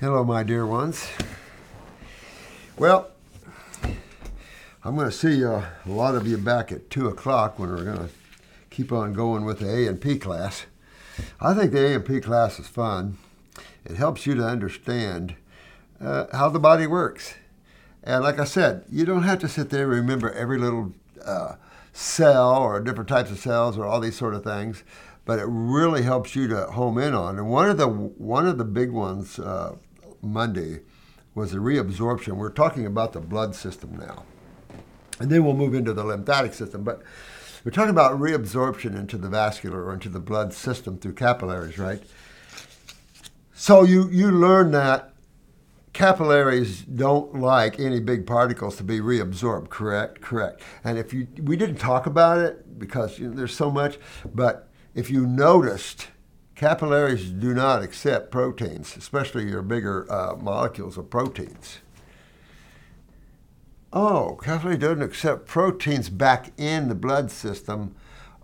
Hello, my dear ones. Well, I'm going to see uh, a lot of you back at 2 o'clock when we're going to keep on going with the A and P class. I think the A and P class is fun. It helps you to understand uh, how the body works. And like I said, you don't have to sit there and remember every little uh, cell or different types of cells or all these sort of things, but it really helps you to home in on. And one of the one of the big ones uh, Monday was the reabsorption. We're talking about the blood system now. And then we'll move into the lymphatic system. But we're talking about reabsorption into the vascular or into the blood system through capillaries, right? So you, you learn that capillaries don't like any big particles to be reabsorbed, correct? Correct. And if you, we didn't talk about it because you know, there's so much, but if you noticed, Capillaries do not accept proteins, especially your bigger uh, molecules of proteins. Oh, capillary doesn't accept proteins back in the blood system.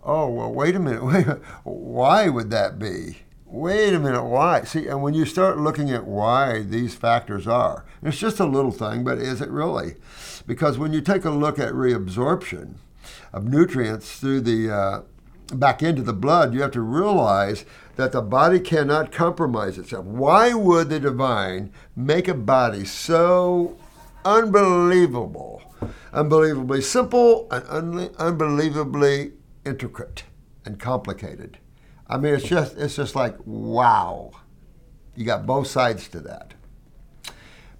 Oh, well, wait a minute. Wait, why would that be? Wait a minute, why? See, and when you start looking at why these factors are, it's just a little thing, but is it really? Because when you take a look at reabsorption of nutrients through the uh, back into the blood, you have to realize that the body cannot compromise itself. Why would the divine make a body so unbelievable, unbelievably simple, and un- unbelievably intricate and complicated? I mean, it's just it's just like wow. You got both sides to that.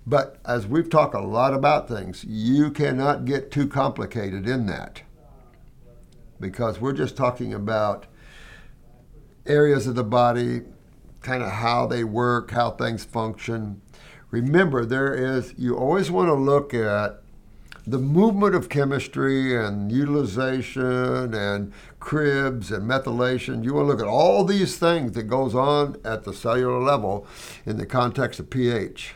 But as we've talked a lot about things, you cannot get too complicated in that because we're just talking about areas of the body, kind of how they work, how things function. Remember, there is, you always want to look at the movement of chemistry and utilization and Krebs and methylation. You want to look at all these things that goes on at the cellular level in the context of pH.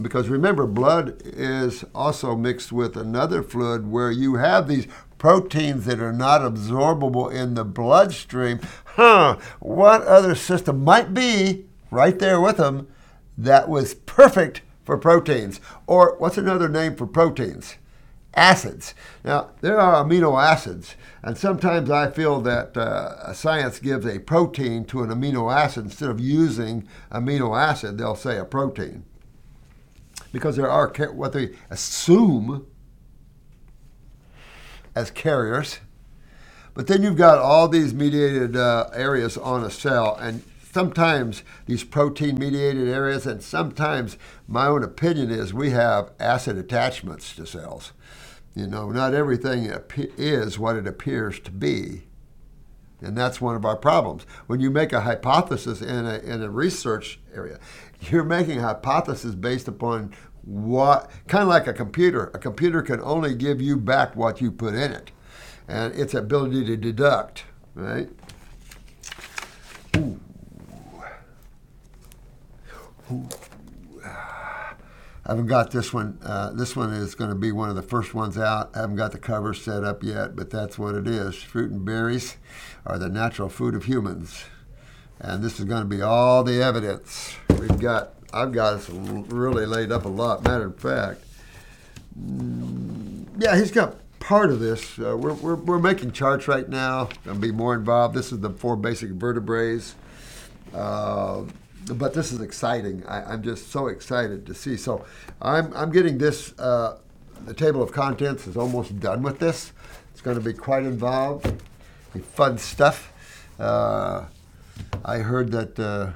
Because remember, blood is also mixed with another fluid where you have these proteins that are not absorbable in the bloodstream. Huh, what other system might be right there with them that was perfect for proteins? Or what's another name for proteins? Acids. Now, there are amino acids, and sometimes I feel that uh, science gives a protein to an amino acid instead of using amino acid, they'll say a protein. Because there are what they assume as carriers. But then you've got all these mediated uh, areas on a cell, and sometimes these protein mediated areas, and sometimes my own opinion is we have acid attachments to cells. You know, not everything is what it appears to be. And that's one of our problems. When you make a hypothesis in a, in a research area, you're making a hypothesis based upon what kind of like a computer. A computer can only give you back what you put in it, and its ability to deduct, right? Ooh. Ooh. I haven't got this one. Uh, this one is going to be one of the first ones out. I haven't got the cover set up yet, but that's what it is. Fruit and berries are the natural food of humans. And this is going to be all the evidence. We've got I've got us really laid up a lot. Matter of fact, mm, yeah, he's got part of this. Uh, we're, we're, we're making charts right now. To be more involved. This is the four basic vertebrae. Uh, but this is exciting. I, am just so excited to see. So I'm, I'm getting this. Uh, the table of contents is almost done with this. It's going to be quite involved. Be fun stuff. Uh, I heard that uh,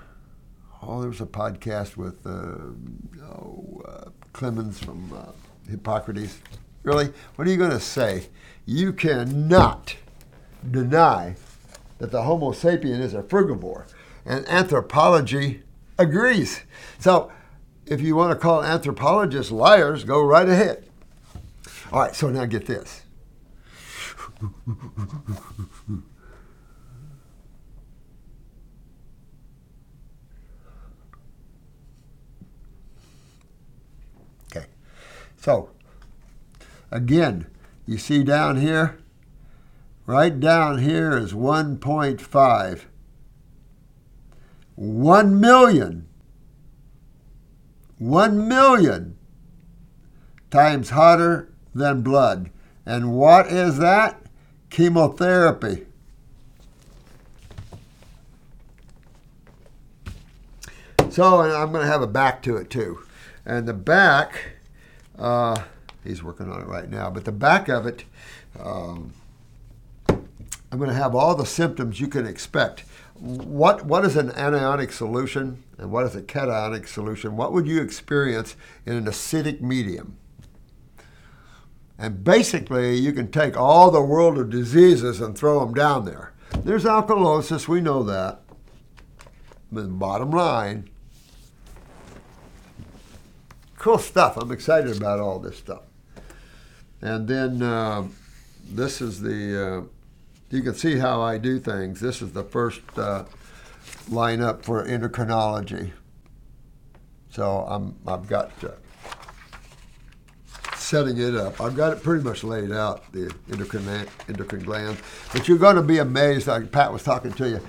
oh, there was a podcast with uh, oh, uh, Clemens from uh, Hippocrates. Really? What are you going to say? You cannot deny that the Homo sapien is a frugivore, and anthropology agrees. So, if you want to call anthropologists liars, go right ahead. All right, so now get this. So, again, you see down here, right down here is 1.5. 1 million. 1 million times hotter than blood. And what is that? Chemotherapy. So and I'm going to have a back to it too. And the back, uh, he's working on it right now, but the back of it, um, I'm going to have all the symptoms you can expect. What, what is an anionic solution and what is a cationic solution? What would you experience in an acidic medium? And basically, you can take all the world of diseases and throw them down there. There's alkalosis, we know that. But bottom line, cool stuff. I'm excited about all this stuff. And then uh, this is the, uh, you can see how I do things. This is the first uh, lineup for endocrinology. So I'm, I've got uh, setting it up. I've got it pretty much laid out, the endocrine, endocrine glands. But you're going to be amazed, like Pat was talking to you,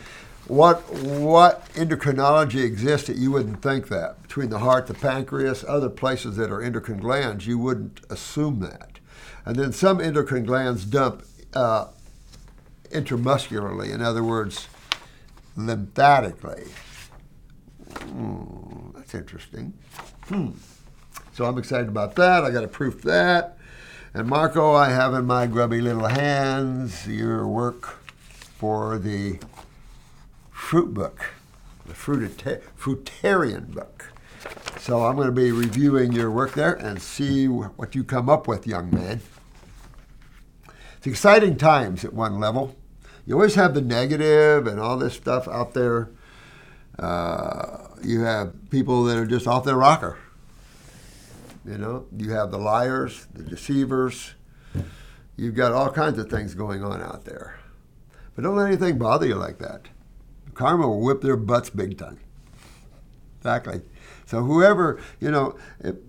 what, what endocrinology exists that you wouldn't think that. Between the heart, the pancreas, other places that are endocrine glands, you wouldn't assume that. And then some endocrine glands dump uh, intramuscularly, in other words, lymphatically. Mm, that's interesting. Hmm. So I'm excited about that. I got to proof that. And Marco, I have in my grubby little hands your work for the fruit book, the fruita- fruitarian book. So I'm going to be reviewing your work there and see what you come up with, young man. It's exciting times at one level. You always have the negative and all this stuff out there. Uh, you have people that are just off their rocker you know, you have the liars, the deceivers. You've got all kinds of things going on out there. But don't let anything bother you like that. Karma will whip their butts big time. Exactly. So whoever, you know, it,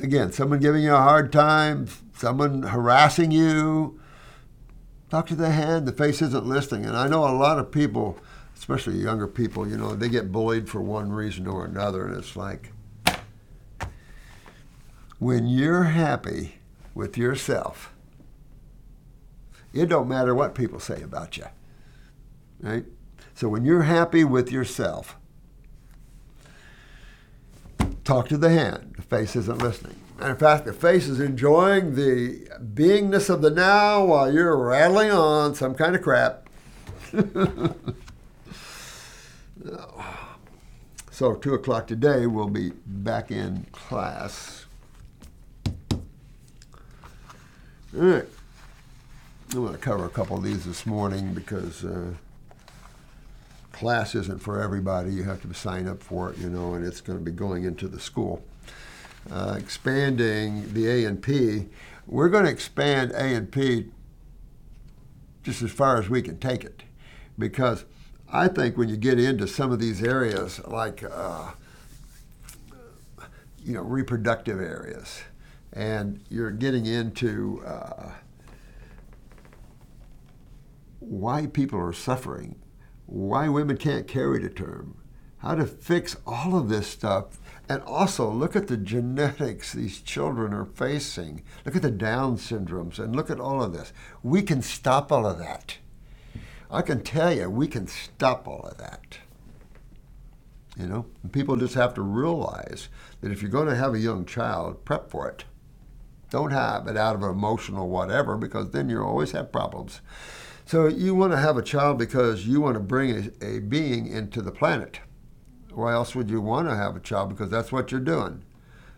again, someone giving you a hard time, someone harassing you, talk to the hand. The face isn't listening. And I know a lot of people, especially younger people, you know, they get bullied for one reason or another, and it's like, when you're happy with yourself, it don't matter what people say about you. Right? So when you're happy with yourself, talk to the hand. The face isn't listening. And in fact, the face is enjoying the beingness of the now while you're rattling on some kind of crap. so, 2 o'clock today, we'll be back in class. All right. I'm going to cover a couple of these this morning because uh, class isn't for everybody. You have to sign up for it, you know, and it's going to be going into the school. Uh, expanding the A and P, we're going to expand A and P just as far as we can take it, because I think when you get into some of these areas, like uh, you know reproductive areas, and you're getting into uh, why people are suffering, why women can't carry to term, how to fix all of this stuff, and also look at the genetics these children are facing. Look at the Down syndromes and look at all of this. We can stop all of that. I can tell you, we can stop all of that. You know, and people just have to realize that if you're going to have a young child, prep for it. Don't have it out of emotional whatever because then you always have problems. So you want to have a child because you want to bring a, a being into the planet. Why else would you want to have a child? Because that's what you're doing.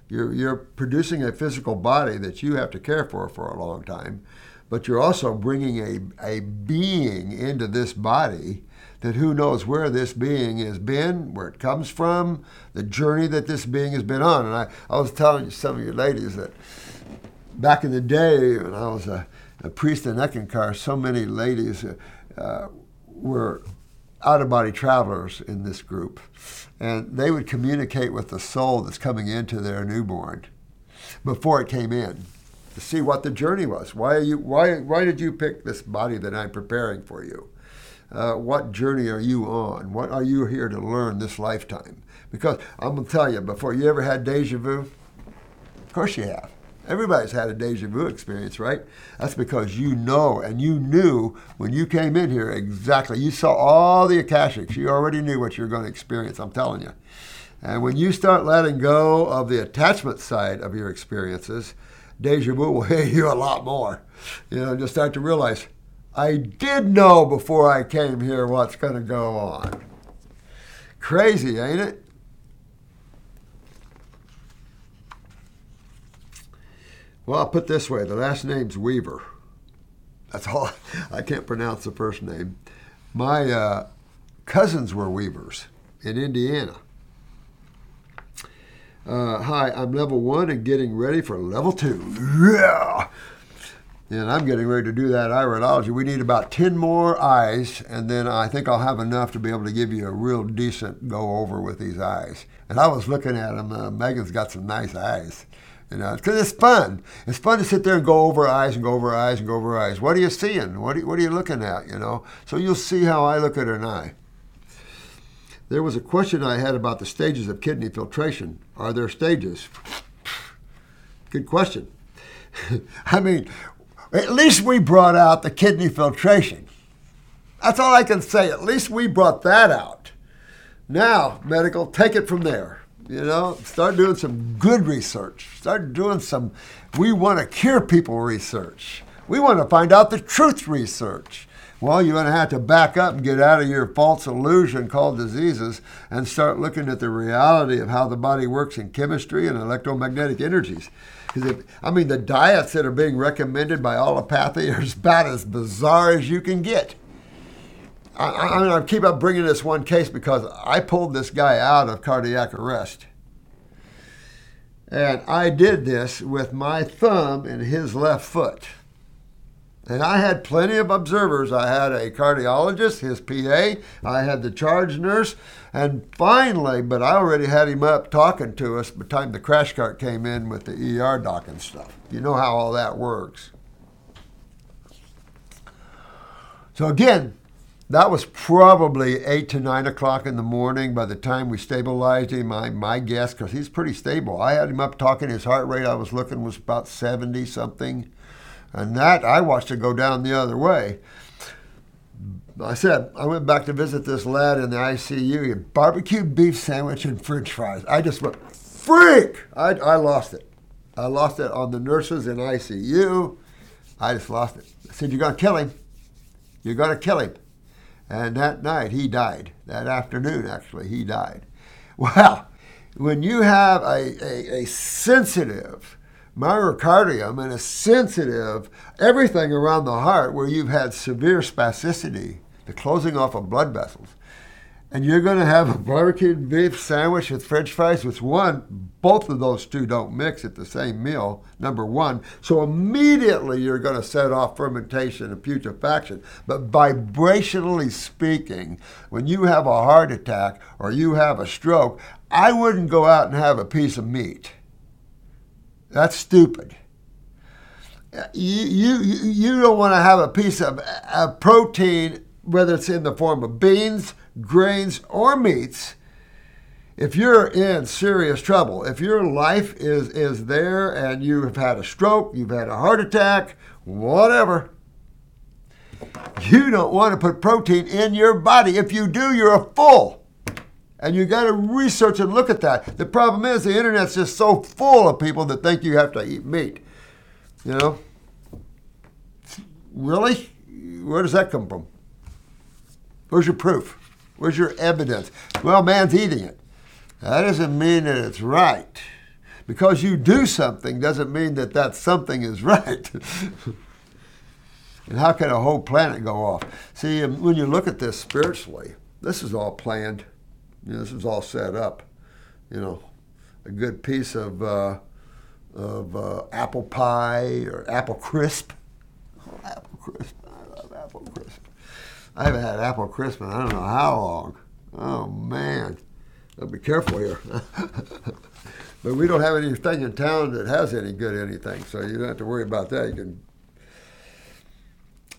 You're, you're producing a physical body that you have to care for for a long time, but you're also bringing a, a being into this body that who knows where this being has been, where it comes from, the journey that this being has been on. And I, I was telling some of you ladies that back in the day when I was a, a priest in Eckankar, so many ladies uh, were out of body travelers in this group. And they would communicate with the soul that's coming into their newborn before it came in to see what the journey was. Why, are you, why, why did you pick this body that I'm preparing for you? uh, what journey are you on? What are you here to learn this lifetime? Because I'm to tell you, before you ever had deja vu, of course you have. Everybody's had a deja vu experience, right? That's because you know and you knew when you came in here exactly. You saw all the Akashics. You already knew what you were going to experience, I'm telling you. And when you start letting go of the attachment side of your experiences, deja vu will hit you a lot more. You know, just start to realize, I did know before I came here what's going to go on. Crazy, ain't it? Well, I'll put this way the last name's Weaver. That's all. I can't pronounce the first name. My uh, cousins were Weavers in Indiana. Uh, hi, I'm level one and getting ready for level two. Yeah! And I'm getting ready to do that iridology. We need about 10 more eyes, and then I think I'll have enough to be able to give you a real decent go over with these eyes. And I was looking at them. Uh, Megan's got some nice eyes. You uh, know, because it's fun. It's fun to sit there and go over eyes and go over eyes and go over eyes. What are you seeing? What are you, what are you looking at? You know, so you'll see how I look at an eye. There was a question I had about the stages of kidney filtration. Are there stages? Good question. I mean, at least we brought out the kidney filtration. That's all I can say. At least we brought that out. Now, medical, take it from there. You know, start doing some good research. Start doing some, we want to cure people research. We want to find out the truth research. Well, you're going to have to back up and get out of your false illusion called diseases and start looking at the reality of how the body works in chemistry and electromagnetic energies. Because I mean, the diets that are being recommended by allopathy are about as bizarre as you can get. I, I, I keep up bringing this one case because I pulled this guy out of cardiac arrest. And I did this with my thumb in his left foot. And I had plenty of observers. I had a cardiologist, his PA, I had the charge nurse, and finally, but I already had him up talking to us by the time the crash cart came in with the ER doc and stuff. You know how all that works. So again, that was probably eight to nine o'clock in the morning by the time we stabilized him. My, guess, because he's pretty stable. I had him up talking. His heart rate I was looking was about 70 something. And that, I watched it go down the other way. I said, I went back to visit this lad in the ICU. He had barbecued beef sandwich and french fries. I just went, freak! I, I lost it. I lost it on the nurses in ICU. I just lost it. I said, You're going to kill him. You're going to kill him. And that night, he died. That afternoon, actually, he died. Well, when you have a, a, a sensitive, myocardium and a sensitive everything around the heart where you've had severe spasticity, the closing off of blood vessels. And you're going to have a barbecued beef sandwich with french fries with one, both of those two don't mix at the same meal, number one. So immediately you're going to set off fermentation and putrefaction. But vibrationally speaking, when you have a heart attack or you have a stroke, I wouldn't go out and have a piece of meat. That's stupid. Uh, you, you, you don't want to have a piece of a protein, whether it's in the form of beans, grains, or meats, if you're in serious trouble. If your life is, is there and you have had a stroke, you've had a heart attack, whatever, you don't want to put protein in your body. If you do, you're a fool. And you got to research and look at that. The problem is the internet's just so full of people that think you have to eat meat. You know? Really? Where does that come from? Where's your proof? Where's your evidence? Well, man's eating it. That doesn't mean that it's right. Because you do something doesn't mean that that something is right. and how can a whole planet go off? See, when you look at this spiritually, this is all planned. You know, this is all set up. You know, a good piece of uh, of uh, apple pie or apple crisp. Oh, apple crisp. I love apple crisp. I haven't had apple crisp in I don't know how long. Oh man, I'll be careful here. but we don't have anything in town that has any good anything, so you don't have to worry about that. You can.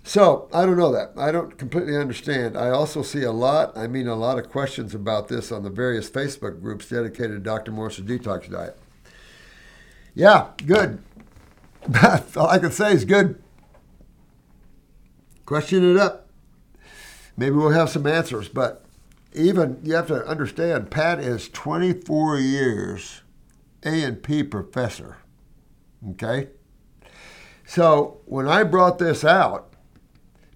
So I don't know that. I don't completely understand. I also see a lot, I mean, a lot of questions about this on the various Facebook groups dedicated to Dr. Morse's detox diet. Yeah, good. All I can say is good. Question it up. Maybe we'll have some answers, but even you have to understand Pat is 24 years A&P professor. Okay? So when I brought this out,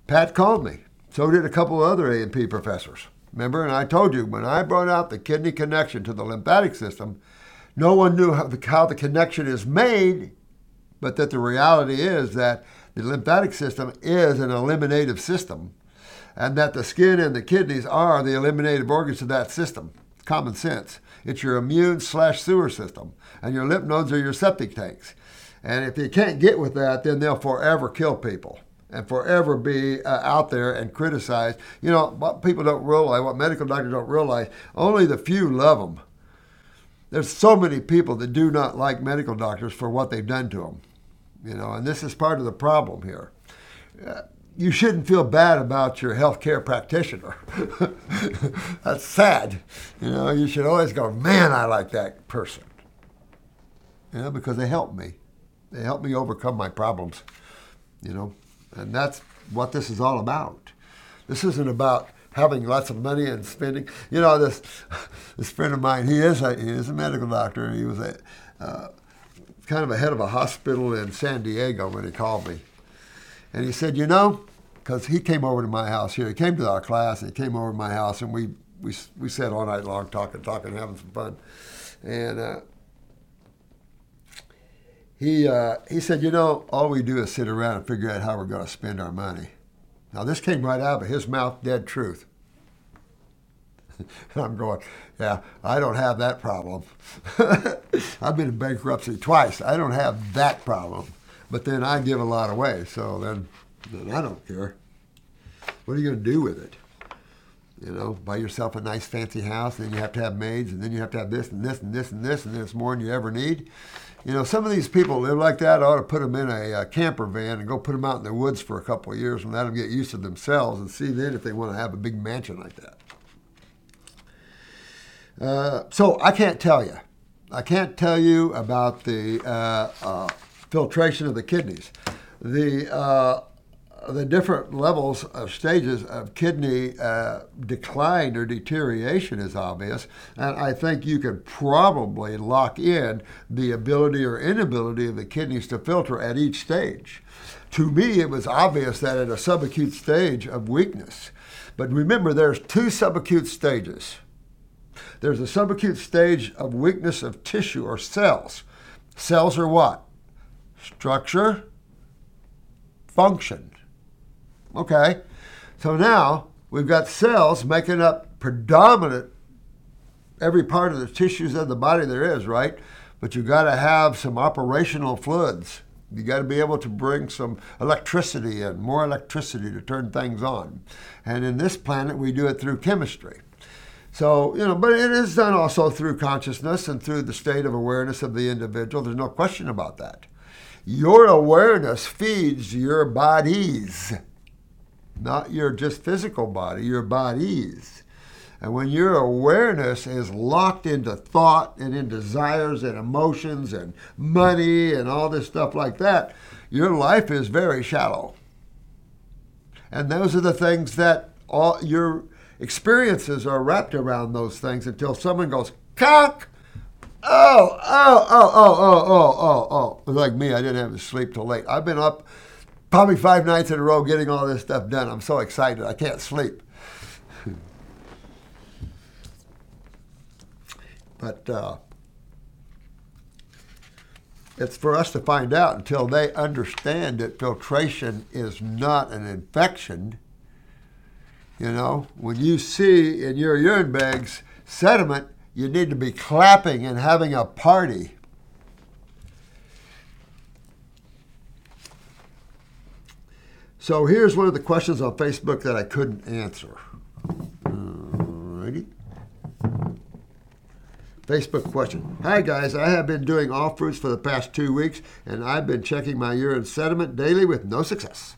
Pat called me. So did a couple other A&P professors. Remember? And I told you, when I brought out the kidney connection to the lymphatic system, no one knew how the, how the connection is made, but that the reality is that the lymphatic system is an eliminative system, and that the skin and the kidneys are the eliminative organs of that system. Common sense. It's your immune slash sewer system, and your lymph nodes are your septic tanks. And if you can't get with that, then they'll forever kill people and forever be uh, out there and criticized. You know, what people don't realize, what medical doctors don't realize, only the few love them. There's so many people that do not like medical doctors for what they've done to them. You know, and this is part of the problem here. Uh, you shouldn't feel bad about your healthcare practitioner. That's sad. You know, you should always go, man, I like that person. You know, because they help me. They help me overcome my problems. You know. And that's what this is all about. This isn't about having lots of money and spending. You know, this this friend of mine, he is a, he is a medical doctor. He was a uh, kind of a head of a hospital in San Diego when he called me, and he said, you know, because he came over to my house here. He came to our class and he came over to my house, and we we we sat all night long talking, talking, having some fun, and. Uh, he, uh, he said, You know, all we do is sit around and figure out how we're going to spend our money. Now, this came right out of his mouth, dead truth. and I'm going, Yeah, I don't have that problem. I've been in bankruptcy twice. I don't have that problem. But then I give a lot away, so then, then I don't care. What are you going to do with it? You know, buy yourself a nice fancy house, and you have to have maids, and then you have to have this and this and this and this, and it's more than you ever need. You know, some of these people live like that. I ought to put them in a, a camper van and go put them out in the woods for a couple of years and let them get used to themselves and see then if they want to have a big mansion like that. Uh, so I can't tell you. I can't tell you about the uh, uh, filtration of the kidneys. The uh, the different levels of stages of kidney uh, decline or deterioration is obvious, and I think you could probably lock in the ability or inability of the kidneys to filter at each stage. To me, it was obvious that at a subacute stage of weakness, but remember, there's two subacute stages. There's a subacute stage of weakness of tissue or cells. Cells are what? Structure, function. Okay, so now we've got cells making up predominant every part of the tissues of the body there is, right? But you've got to have some operational fluids. You got to be able to bring some electricity in, more electricity to turn things on. And in this planet, we do it through chemistry. So, you know, but it is done also through consciousness and through the state of awareness of the individual. There's no question about that. Your awareness feeds your bodies not your just physical body, your bodies. And when your awareness is locked into thought and in desires and emotions and money and all this stuff like that, your life is very shallow. And those are the things that all your experiences are wrapped around those things until someone goes, conk! Oh, oh, oh, oh, oh, oh, oh, oh. Like me, I didn't have to sleep till late. I've been up probably five nights in a row getting all this stuff done. I'm so excited. I can't sleep. but uh, it's for us to find out until they understand that filtration is not an infection. You know, when you see in your urine bags sediment, you need to be clapping and having a party. So here's one of the questions on Facebook that I couldn't answer. Uh, Alrighty. Facebook question. Hi guys, I have been doing off fruits for the past two weeks and I've been checking my urine sediment daily with no success.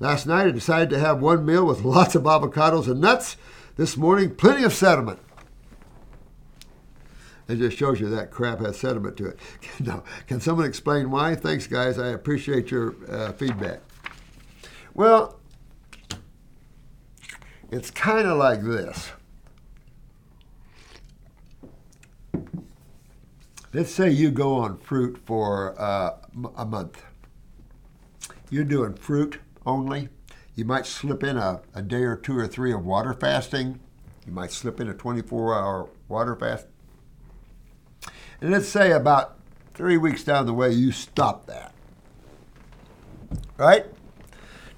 Last night I decided to have one meal with lots of avocados and nuts. This morning, plenty of sediment. It just shows you that crap has sediment to it. Now, can someone explain why? Thanks, guys. I appreciate your uh, feedback. Well, it's kind of like this. Let's say you go on fruit for uh, a month. You're doing fruit only. You might slip in a, a day or two or three of water fasting. You might slip in a 24 hour water fast. And let's say about three weeks down the way, you stop that. Right?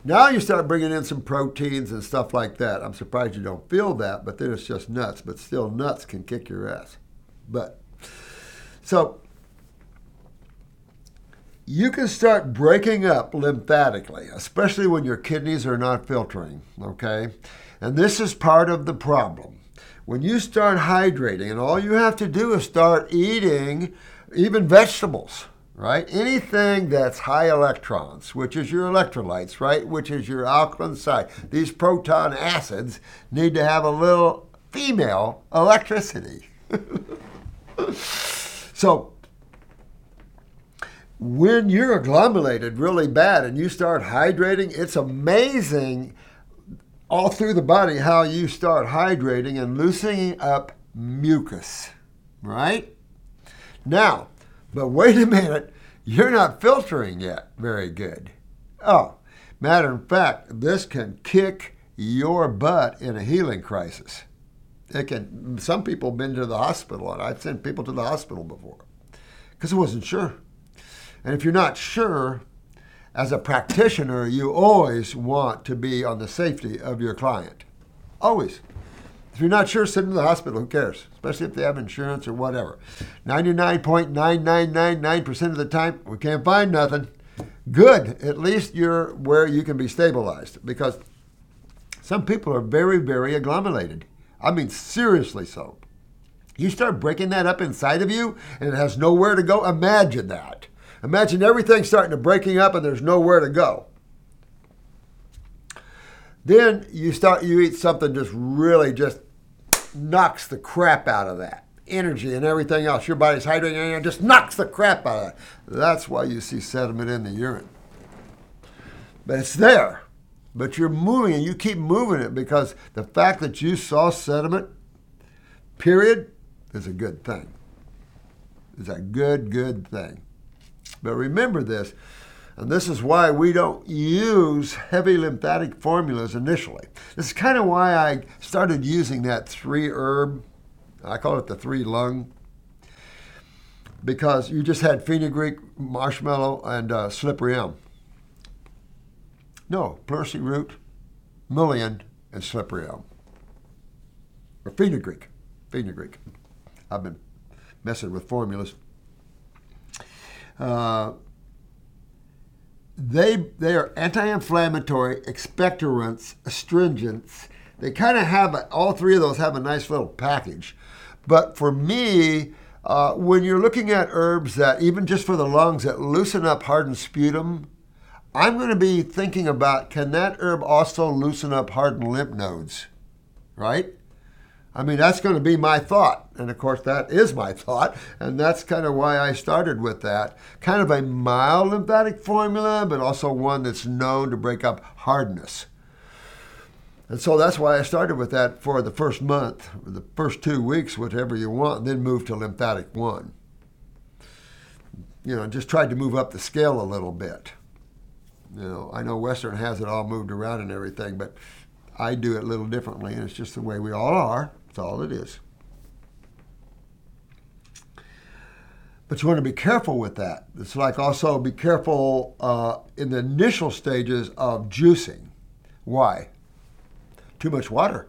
Now you start bringing in some proteins and stuff like that. I'm surprised you don't feel that, but then it's just nuts. But still, nuts can kick your ass. But so you can start breaking up lymphatically, especially when your kidneys are not filtering, okay? And this is part of the problem. When you start hydrating, and all you have to do is start eating even vegetables, right? Anything that's high electrons, which is your electrolytes, right? Which is your alkaline side. These proton acids need to have a little female electricity. so, when you're agglomerated really bad and you start hydrating, it's amazing all through the body how you start hydrating and loosening up mucus, right? Now, but wait a minute, you're not filtering yet very good. Oh, matter of fact, this can kick your butt in a healing crisis. It can. Some people have been to the hospital, and I've sent people to the hospital before because I wasn't sure. And if you're not sure, as a practitioner, you always want to be on the safety of your client. Always. If you're not sure, send them to the hospital. Who cares? Especially if they have insurance or whatever. 99.9999% of the time, we can't find nothing. Good. At least you're where you can be stabilized because some people are very, very agglomerated. I mean, seriously so. You start breaking that up inside of you and it has nowhere to go. Imagine that. Imagine everything starting to breaking up and there's nowhere to go. Then you start you eat something just really just knocks the crap out of that energy and everything else. Your body's hydrating and just knocks the crap out of it. That's why you see sediment in the urine. But it's there. But you're moving and you keep moving it because the fact that you saw sediment, period, is a good thing. It's a good, good thing. But remember this, and this is why we don't use heavy lymphatic formulas initially. This is kind of why I started using that three herb, I call it the three lung, because you just had fenugreek, marshmallow, and uh, slippery elm. No, pleurisy root, mullein, and slippery elm. Or fenugreek. Fenugreek. I've been messing with formulas. Uh, they they are anti-inflammatory, expectorants, astringents. They kind of have a, all three of those have a nice little package. But for me, uh, when you're looking at herbs that even just for the lungs that loosen up hardened sputum, I'm going to be thinking about can that herb also loosen up hardened lymph nodes, right? I mean, that's going to be my thought. And of course, that is my thought. And that's kind of why I started with that. Kind of a mild lymphatic formula, but also one that's known to break up hardness. And so that's why I started with that for the first month, the first two weeks, whatever you want, and then move to lymphatic one. You know, just tried to move up the scale a little bit. You know, I know Western has it all moved around and everything, but I do it a little differently, and it's just the way we all are. That's all it is. But you want to be careful with that. It's like also be careful uh, in the initial stages of juicing. Why? Too much water.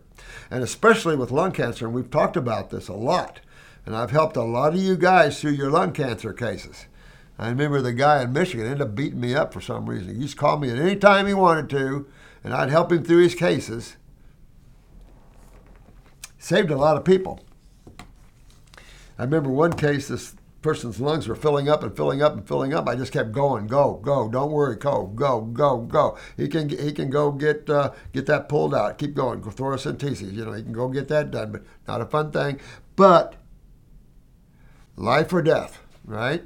And especially with lung cancer, and we've talked about this a lot. And I've helped a lot of you guys through your lung cancer cases. I remember the guy in Michigan ended up beating me up for some reason. He just called me at any time he wanted to, and I'd help him through his cases saved a lot of people. I remember one case, this person's lungs were filling up and filling up and filling up. I just kept going, go, go, don't worry, go, go, go, go. He can he can go get uh, get that pulled out. Keep going, thoracentesis. You know, he can go get that done, but not a fun thing. But life or death, right?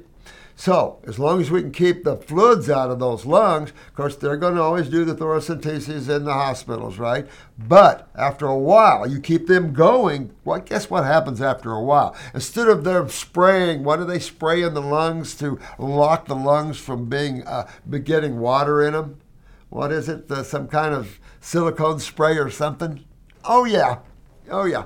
So, as long as we can keep the fluids out of those lungs, of course, they're going to always do the thoracentesis in the hospitals, right? But after a while, you keep them going. Well, guess what happens after a while? Instead of them spraying, what do they spray in the lungs to lock the lungs from being uh, getting water in them? What is it? Uh, some kind of silicone spray or something? Oh yeah, oh yeah.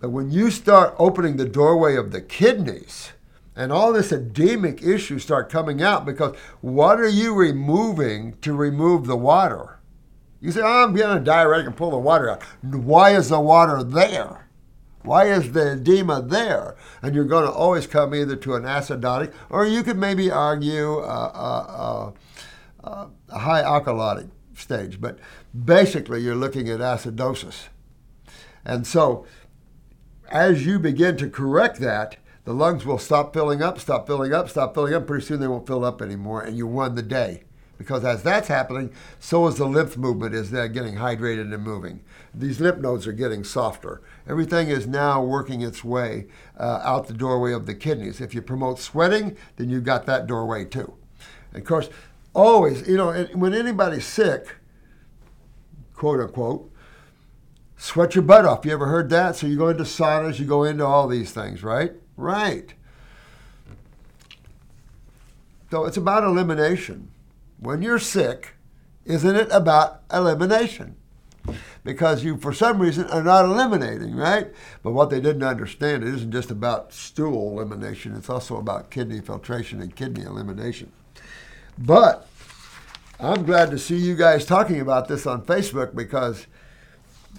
But when you start opening the doorway of the kidneys, and all this edemic issues start coming out because what are you removing to remove the water? You say, oh, I'm getting a diuretic and pull the water out. Why is the water there? Why is the edema there? And you're going to always come either to an acidotic or you could maybe argue a, a, a, a high alkalotic stage. But basically, you're looking at acidosis. And so, as you begin to correct that, the lungs will stop filling up, stop filling up, stop filling up. Pretty soon they won't fill up anymore, and you won the day. Because as that's happening, so is the lymph movement is they're getting hydrated and moving. These lymph nodes are getting softer. Everything is now working its way uh, out the doorway of the kidneys. If you promote sweating, then you've got that doorway too. And of course, always, you know, when anybody's sick, quote unquote, sweat your butt off. You ever heard that? So you go into saunas, you go into all these things, right? Right. So it's about elimination. When you're sick, isn't it about elimination? Because you, for some reason, are not eliminating, right? But what they didn't understand, it isn't just about stool elimination, it's also about kidney filtration and kidney elimination. But I'm glad to see you guys talking about this on Facebook because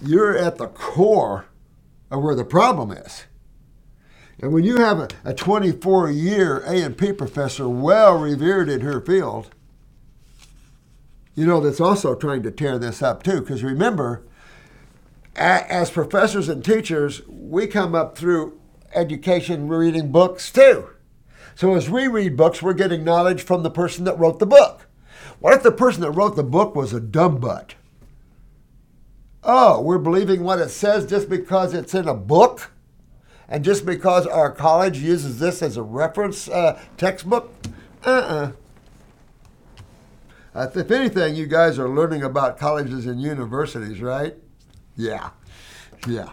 you're at the core of where the problem is. And when you have a, a 24 year A&P professor well revered in her field, you know, that's also trying to tear this up too. Because remember, as professors and teachers, we come up through education reading books too. So as we read books, we're getting knowledge from the person that wrote the book. What if the person that wrote the book was a dumb butt? Oh, we're believing what it says just because it's in a book? And just because our college uses this as a reference uh, textbook, uh-uh. Uh, if anything, you guys are learning about colleges and universities, right? Yeah, yeah.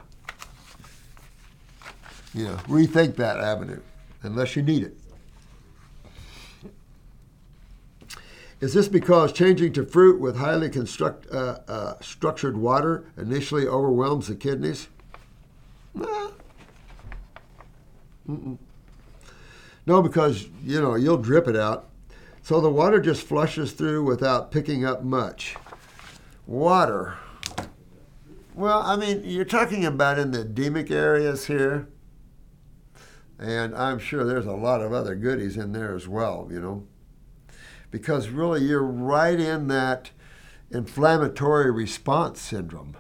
You know, rethink that avenue, unless you need it. Is this because changing to fruit with highly construct, uh, uh, structured water initially overwhelms the kidneys? Nah, Mm-mm. No, because you know you'll drip it out, so the water just flushes through without picking up much. Water. Well, I mean, you're talking about in the edemic areas here, and I'm sure there's a lot of other goodies in there as well. You know, because really you're right in that inflammatory response syndrome.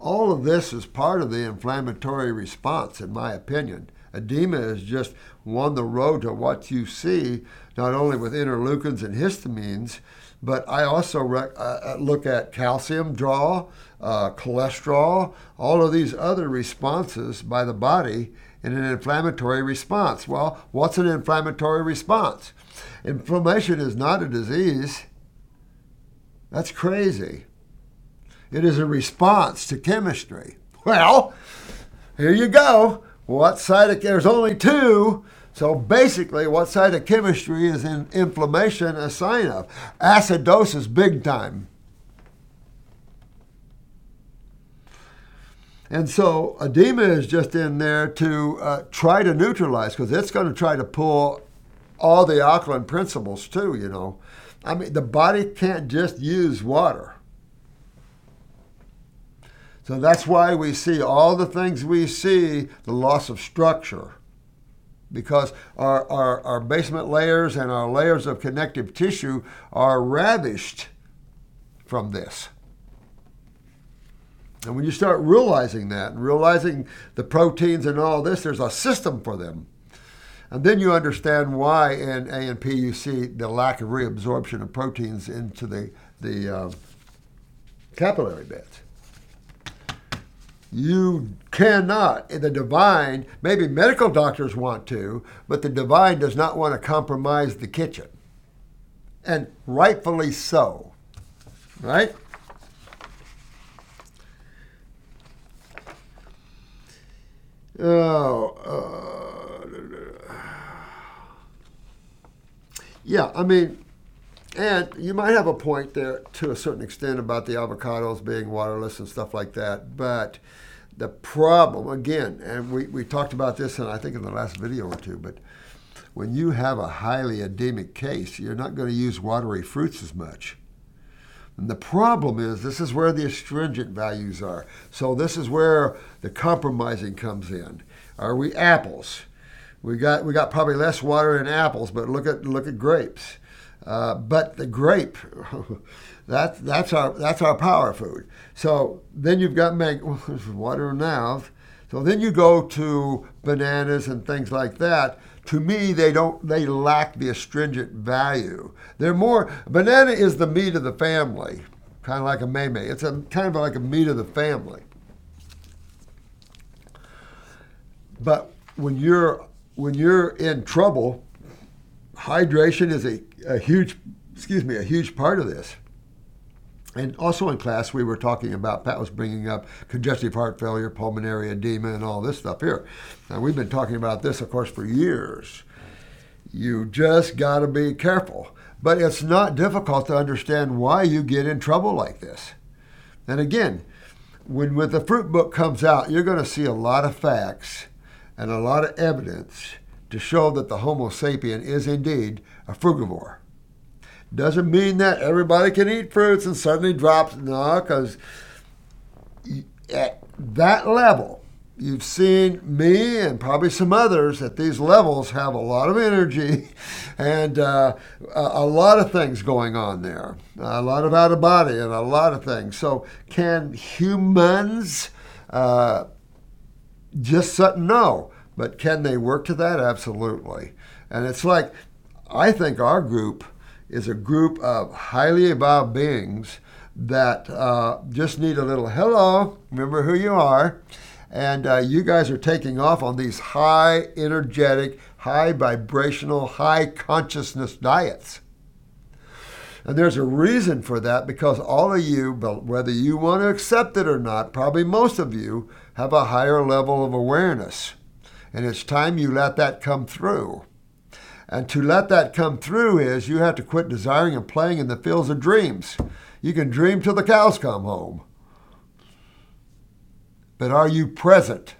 All of this is part of the inflammatory response, in my opinion. Edema is just one the road to what you see, not only with interleukins and histamines, but I also rec- uh, uh, look at calcium draw, uh, cholesterol, all of these other responses by the body in an inflammatory response. Well, what's an inflammatory response? Inflammation is not a disease. That's crazy. It is a response to chemistry. Well, here you go. What side of there's only two. So basically, what side of chemistry is in inflammation a sign of? Acidosis, big time. And so edema is just in there to uh, try to neutralize because it's going to try to pull all the alkaline principles too, you know. I mean, the body can't just use water. So that's why we see all the things we see, the loss of structure. Because our, our, our basement layers and our layers of connective tissue are ravished from this. And when you start realizing that and realizing the proteins and all this, there's a system for them. And then you understand why in A and P you see the lack of reabsorption of proteins into the, the uh, capillary beds. You cannot, the divine, maybe medical doctors want to, but the divine does not want to compromise the kitchen. And rightfully so. Right? Oh, uh, yeah, I mean, and you might have a point there to a certain extent about the avocados being waterless and stuff like that, but the problem, again, and we, we talked about this, and I think in the last video or two, but when you have a highly edemic case, you're not going to use watery fruits as much. And the problem is, this is where the astringent values are. So this is where the compromising comes in. Are we apples? We got we got probably less water in apples, but look at look at grapes. Uh, but the grape, that's that's our that's our power food. So then you've got mango, water now. So then you go to bananas and things like that. To me they don't they lack the astringent value. They're more banana is the meat of the family kind of like a meme it's a kind of like a meat of the family. But when you're when you're in trouble hydration is a, a huge excuse me a huge part of this and also in class, we were talking about, Pat was bringing up congestive heart failure, pulmonary edema, and all this stuff here. And we've been talking about this, of course, for years. You just got to be careful. But it's not difficult to understand why you get in trouble like this. And again, when, when the fruit book comes out, you're going to see a lot of facts and a lot of evidence to show that the Homo sapien is indeed a frugivore. Doesn't mean that everybody can eat fruits and suddenly drops. No, because at that level, you've seen me and probably some others at these levels have a lot of energy and uh, a, lot of things going on there, a lot of out of body and a lot of things. So, can humans uh, just no? But can they work to that? Absolutely. And it's like, I think our group is a group of highly evolved beings that uh, just need a little hello, remember who you are. And uh, you guys are taking off on these high energetic, high vibrational, high consciousness diets. And there's a reason for that because all of you, whether you want to accept it or not, probably most of you have a higher level of awareness. And it's time you let that come through. And to let that come through is you have to quit desiring and playing in the fields of dreams. You can dream till the cows come home. But are you present?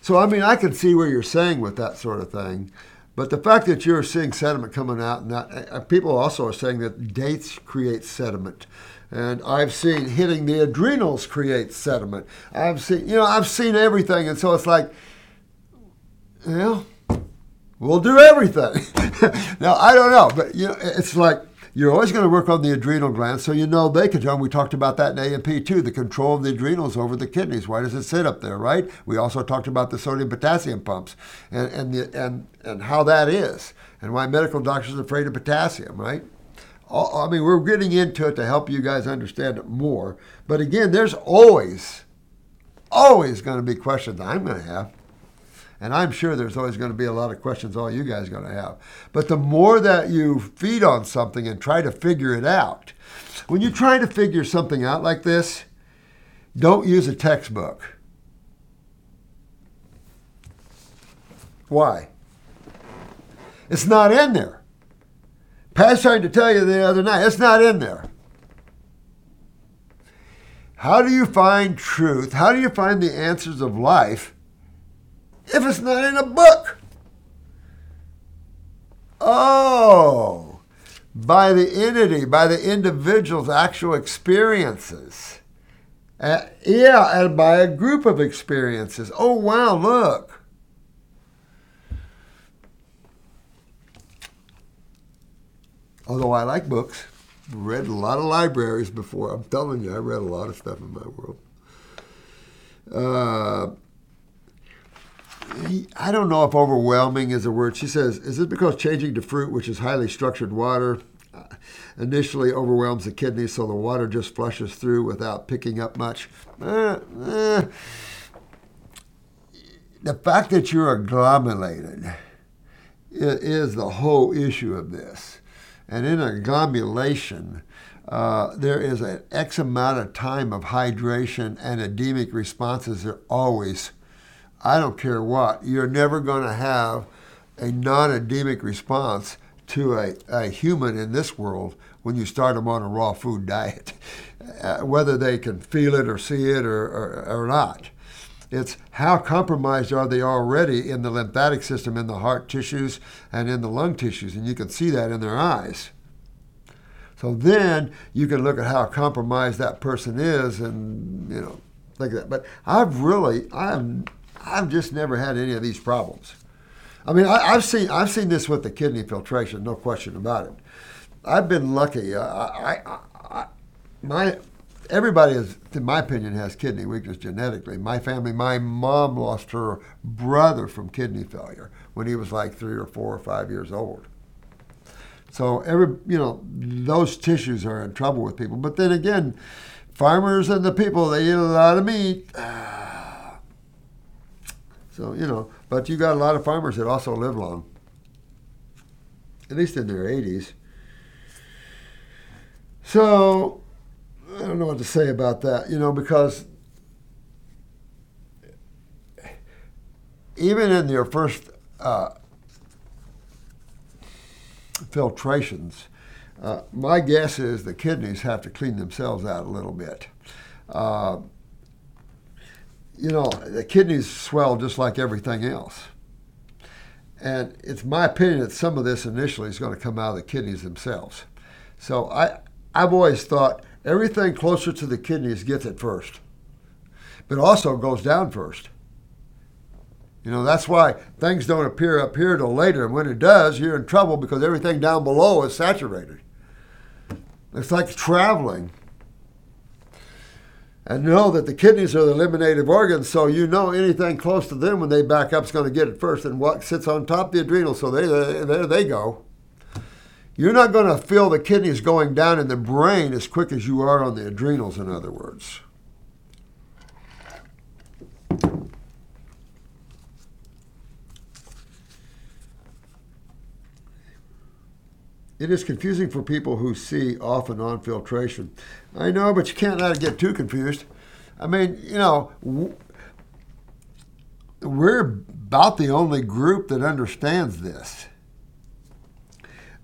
So, I mean, I can see where you're saying with that sort of thing. But the fact that you're seeing sediment coming out, and that, uh, people also are saying that dates create sediment and I've seen hitting the adrenals create sediment. I've seen, you know, I've seen everything, and so it's like, know, we'll do everything. now I don't know, but you know, it's like you're always going to work on the adrenal glands, so you know they control. We talked about that in A&P too, the control of the adrenals over the kidneys. Why does it sit up there, right? We also talked about the sodium potassium pumps and and the, and and how that is, and why medical doctors are afraid of potassium, right? I mean, we're getting into it to help you guys understand it more. But again, there's always, always going to be questions I'm going to have. And I'm sure there's always going to be a lot of questions all you guys are going to have. But the more that you feed on something and try to figure it out, when you try to figure something out like this, don't use a textbook. Why? It's not in there. Pat's trying to tell you the other night, it's not in there. How do you find truth? How do you find the answers of life if it's not in a book? Oh, by the entity, by the individual's actual experiences. Uh, yeah, and by a group of experiences. Oh, wow, look. Although I like books, read a lot of libraries before. I'm telling you, I read a lot of stuff in my world. Uh, I don't know if overwhelming is a word. She says, is it because changing to fruit, which is highly structured water, uh, initially overwhelms the kidneys so the water just flushes through without picking up much? Eh, eh. The fact that you're agglomerated is the whole issue of this. And in agglomeration, uh, there is an X amount of time of hydration and edemic responses are always, I don't care what, you're never going to have a non edemic response to a, a human in this world when you start them on a raw food diet, uh, whether they can feel it or see it or, or, or not. It's how compromised are they already in the lymphatic system, in the heart tissues, and in the lung tissues, and you can see that in their eyes. So then you can look at how compromised that person is, and you know, like that. But I've really, I've, I've just never had any of these problems. I mean, I, have seen, I've seen this with the kidney filtration, no question about it. I've been lucky. I, I, I my everybody is, in my opinion, has kidney weakness genetically. My family, my mom lost her brother from kidney failure when he was like three or four or five years old. So every you know those tissues are in trouble with people. But then again, farmers and the people they eat a lot of meat. So you know, but you got a lot of farmers that also live long, at least in their 80s. So I don't know what to say about that, you know, because even in your first uh, filtrations, uh, my guess is the kidneys have to clean themselves out a little bit. Uh, you know, the kidneys swell just like everything else. And it's my opinion that some of this initially is going to come out of the kidneys themselves. So I, I've always thought everything closer to the kidneys gets it first, but also goes down first. You know, that's why things don't appear up here till later. And when it does, you're in trouble because everything down below is saturated. It's like traveling. And know that the kidneys are the eliminative organs, so you know anything close to them when they back up is going to get it first. And what sits on top of the adrenals, so they, there they go. You're not going to feel the kidneys going down in the brain as quick as you are on the adrenals, in other words. It is confusing for people who see off and on filtration. I know, but you can't let it get too confused. I mean, you know, we're about the only group that understands this.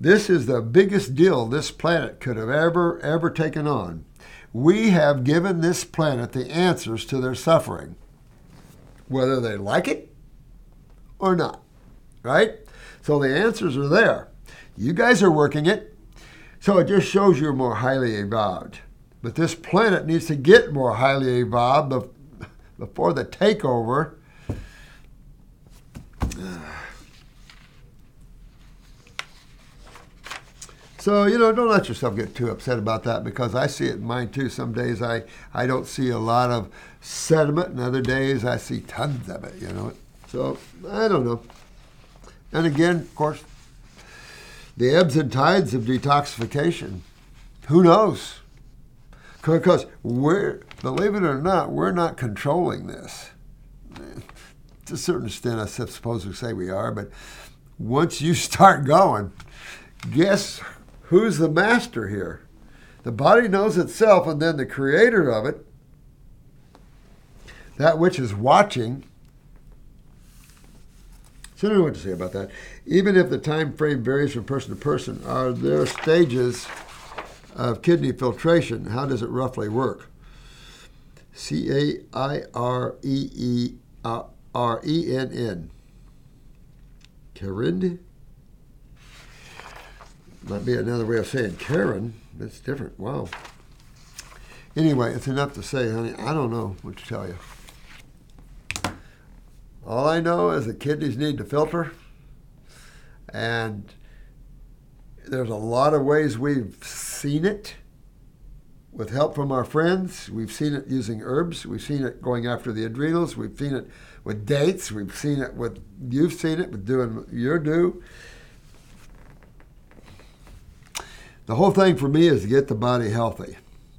This is the biggest deal this planet could have ever, ever taken on. We have given this planet the answers to their suffering, whether they like it or not, right? So the answers are there. You guys are working it, so it just shows you're more highly evolved. But this planet needs to get more highly evolved before the takeover. So, you know, don't let yourself get too upset about that because I see it in mine too. Some days I, I don't see a lot of sediment, and other days I see tons of it, you know. So, I don't know. And again, of course, the ebbs and tides of detoxification. Who knows? Because we're, believe it or not, we're not controlling this. To a certain extent, I suppose we say we are, but once you start going, guess who's the master here? The body knows itself, and then the creator of it, that which is watching, so I don't know what to say about that. Even if the time frame varies from person to person, are there stages of kidney filtration? How does it roughly work? C A I R E E uh, R E N N. Karen? Might be another way of saying Karen. That's different. Wow. Anyway, it's enough to say, honey, I don't know what to tell you. All I know is the kidneys need to filter, and there's a lot of ways we've seen it with help from our friends. We've seen it using herbs. We've seen it going after the adrenals. We've seen it with dates. We've seen it with, you've seen it with doing your do. The whole thing for me is to get the body healthy,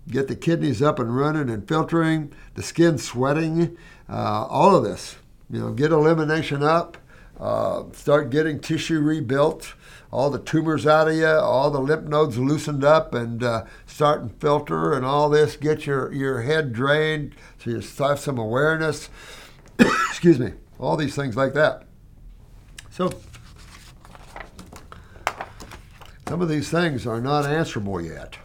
get the kidneys up and running and filtering, the skin sweating, uh, all of this. You know, get elimination up, uh, start getting tissue rebuilt, all the tumors out of you, all the lymph nodes loosened up, and uh, start and filter and all this. Get your, your head drained so you have some awareness. Excuse me, all these things like that. So, some of these things are not answerable yet.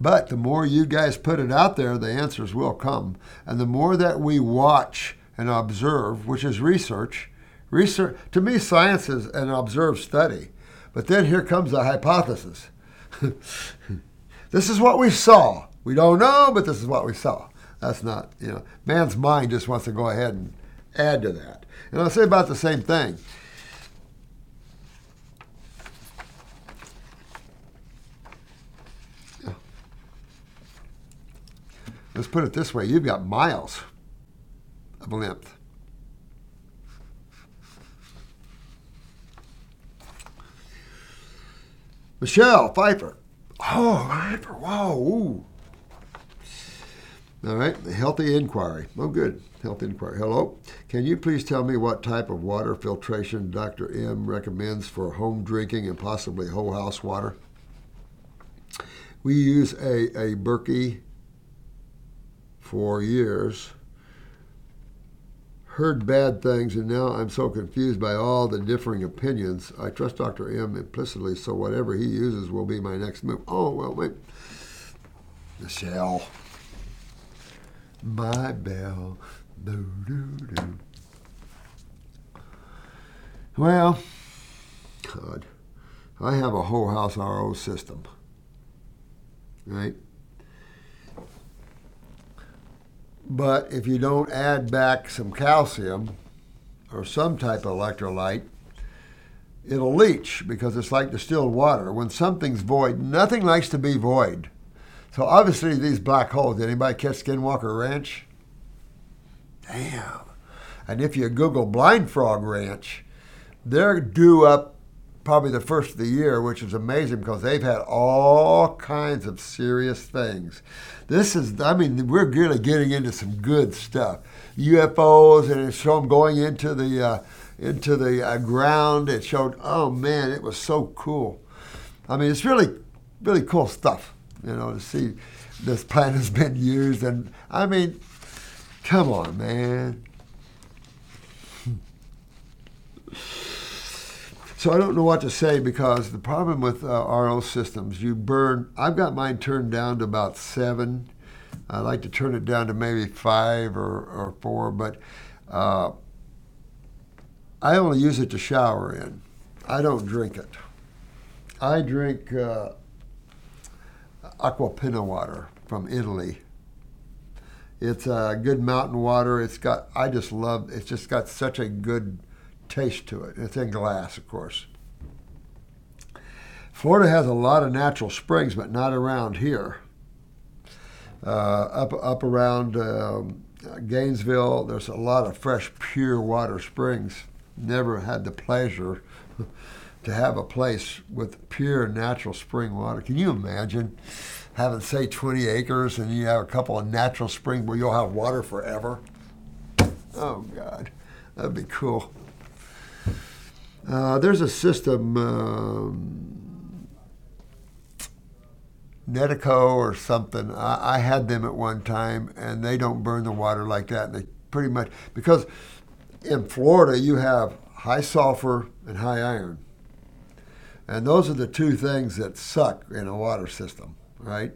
But the more you guys put it out there, the answers will come. And the more that we watch and observe, which is research, research to me, science is an observed study. But then here comes a hypothesis. this is what we saw. We don't know, but this is what we saw. That's not, you know, man's mind just wants to go ahead and add to that. And I'll say about the same thing. Let's put it this way you've got miles of length. Michelle Pfeiffer. Oh, Pfeiffer. Whoa. Ooh. All right. The healthy inquiry. Oh, good. Healthy inquiry. Hello. Can you please tell me what type of water filtration Dr. M recommends for home drinking and possibly whole house water? We use a, a Berkey for years, heard bad things, and now I'm so confused by all the differing opinions. I trust Dr. M implicitly, so whatever he uses will be my next move. Oh, well, wait. Michelle. My bell. Doo, doo, doo. Well, God, I have a whole house RO system, right? But if you don't add back some calcium or some type of electrolyte, it'll leach because it's like distilled water. When something's void, nothing likes to be void. So obviously these black holes, did anybody catch Skinwalker Ranch? Damn. And if you Google Blind Frog Ranch, they're due up probably the first of the year, which is amazing because they've had all kinds of serious things. This is, I mean, we're really getting into some good stuff. UFOs, and it showed them going into the uh, into the uh, ground. It showed, oh man, it was so cool. I mean, it's really, really cool stuff. You know, to see this planet has been used, and I mean, come on, man. So I don't know what to say because the problem with uh, RO systems, you burn. I've got mine turned down to about seven. I like to turn it down to maybe five or, or four, but uh, I only use it to shower in. I don't drink it. I drink uh, Acqua Panna water from Italy. It's a uh, good mountain water. It's got. I just love. It's just got such a good taste to it. It's in glass, of course. Florida has a lot of natural springs, but not around here. Uh, up up around um, Gainesville, there's a lot of fresh, pure water springs. Never had the pleasure to have a place with pure natural spring water. Can you imagine having, say, 20 acres and you have a couple of natural springs where you'll have water forever? Oh, God, that'd be cool. Uh, there's a system, um, Netico or something. I, I, had them at one time, and they don't burn the water like that. They pretty much because in Florida you have high sulfur and high iron, and those are the two things that suck in a water system, right?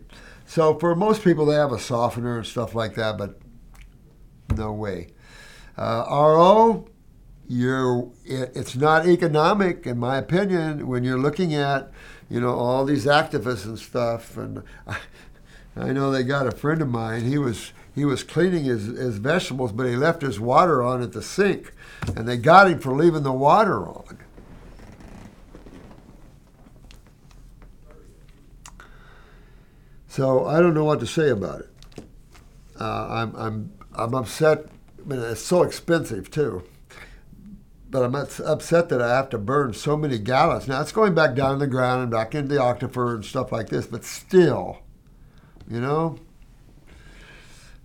So for most people, they have a softener and stuff like that, but no way. Uh, RO you're it's not economic in my opinion when you're looking at you know all these activists and stuff and I, I know they got a friend of mine he was he was cleaning his, his vegetables but he left his water on at the sink and they got him for leaving the water on So I don't know what to say about it. Uh, I'm, I'm, I'm upset. I mean, it's so expensive too. But I'm upset that I have to burn so many gallons. Now it's going back down in the ground and back into the aquifer and stuff like this, but still, you know,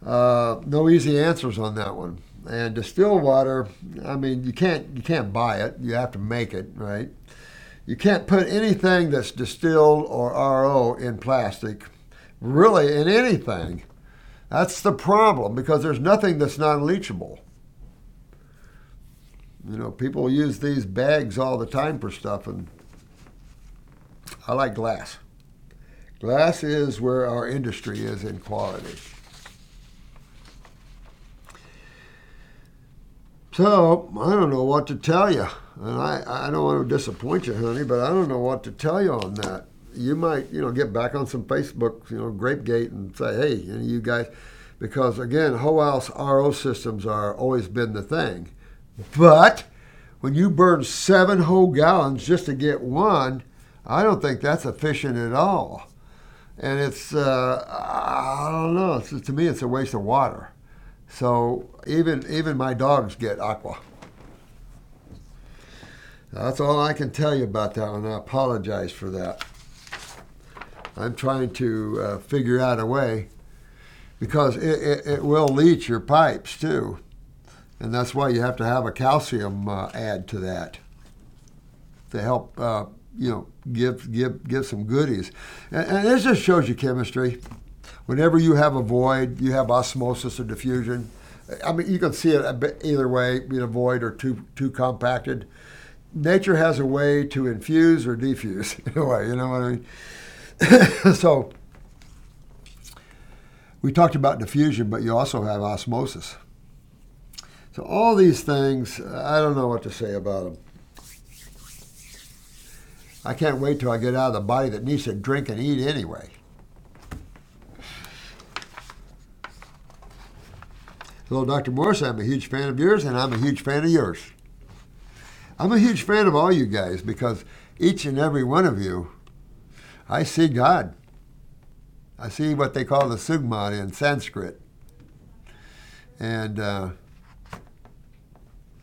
uh, no easy answers on that one. And distilled water, I mean, you can't you can't buy it. You have to make it, right? You can't put anything that's distilled or RO in plastic, really in anything. That's the problem because there's nothing that's non-leachable. You know, people use these bags all the time for stuff, and I like glass. Glass is where our industry is in quality. So I don't know what to tell you, and I, I don't want to disappoint you, honey, but I don't know what to tell you on that. You might you know get back on some Facebook, you know, Grapegate, and say, hey, you guys, because again, whole house RO systems are always been the thing, but when you burn seven whole gallons just to get one, I don't think that's efficient at all. And it's, uh, I don't know, it's, to me, it's a waste of water. So even even my dogs get aqua. That's all I can tell you about that and I apologize for that. I'm trying to uh, figure out a way because it, it, it, will leach your pipes too. And that's why you have to have a calcium uh, add to that to help, uh, you know, give, give, give some goodies. And, and it just shows you chemistry whenever you have a void, you have osmosis or diffusion. I mean, you can see it either way, being a void or too too compacted. Nature has a way to infuse or defuse in a way. You know what I mean? so we talked about diffusion, but you also have osmosis. So all these things, I don't know what to say about them. I can't wait till I get out of the body that needs to drink and eat anyway. Hello, Dr. Morse. I'm a huge fan of yours, and I'm a huge fan of yours. I'm a huge fan of all you guys because each and every one of you, I see God. I see what they call the Sugma in Sanskrit. And uh,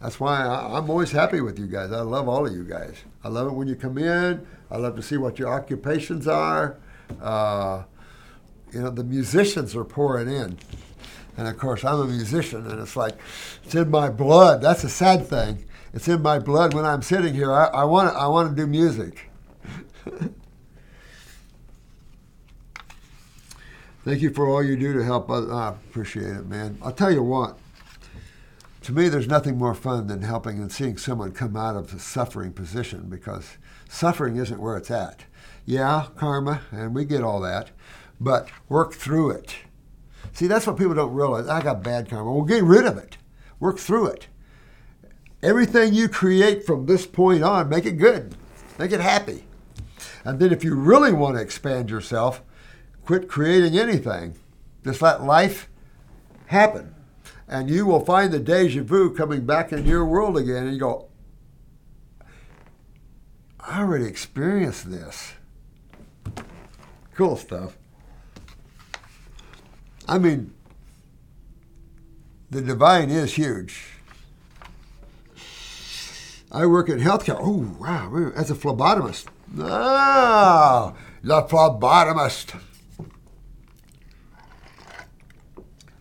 that's why I, am always happy with you guys. I love all of you guys. I love it when you come in. I love to see what your occupations are. Uh, you know, the musicians are pouring in. And of course, I'm a musician, and it's like it's in my blood. That's a sad thing. It's in my blood when I'm sitting here. I, want I want to do music. Thank you for all you do to help others. I appreciate it, man. I'll tell you what. To me, there's nothing more fun than helping and seeing someone come out of a suffering position because suffering isn't where it's at. Yeah, karma, and we get all that, but work through it See, that's what people don't realize. I got bad karma. Well, get rid of it. Work through it. Everything you create from this point on, make it good. Make it happy. And then if you really want to expand yourself, quit creating anything. Just let life happen. And you will find the deja vu coming back into your world again. And you go, I already experienced this. Cool stuff. I mean, the divine is huge. I work in healthcare. Oh, wow, as a phlebotomist. Ah, the phlebotomist.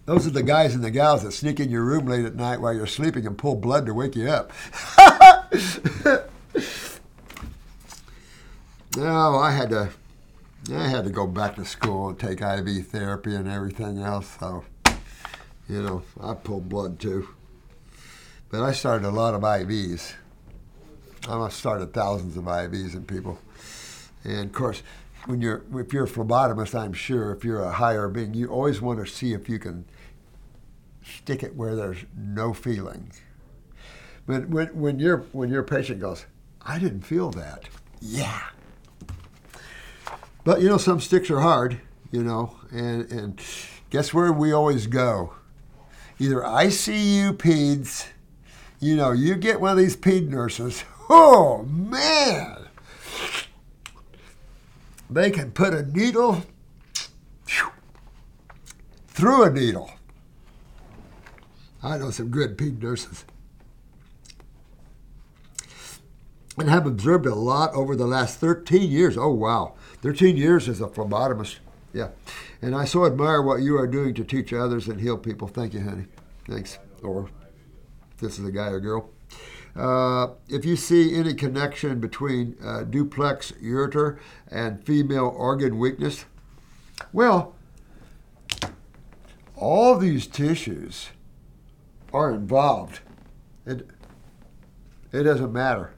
Those are the guys and the gals that sneak in your room late at night while you're sleeping and pull blood to wake you up. no, I had to I had to go back to school and take IV therapy and everything else. So, you know, I pulled blood too. But I started a lot of IVs. I started thousands of IVs in people. And of course, when you're if you're a phlebotomist, I'm sure if you're a higher being, you always want to see if you can stick it where there's no feeling. But when, when your when your patient goes, I didn't feel that. Yeah, but you know, some sticks are hard, you know, and and guess where we always go? Either ICU peds, you know, you get one of these ped nurses. Oh man, they can put a needle through a needle. I know some good ped nurses. And have observed a lot over the last 13 years. Oh, wow. 13 years as a phlebotomist. Yeah. And I so admire what you are doing to teach others and heal people. Thank you, honey. Thanks. Or this is a guy or girl. Uh, if you see any connection between uh, duplex ureter and female organ weakness, well, all these tissues are involved. It, it doesn't matter.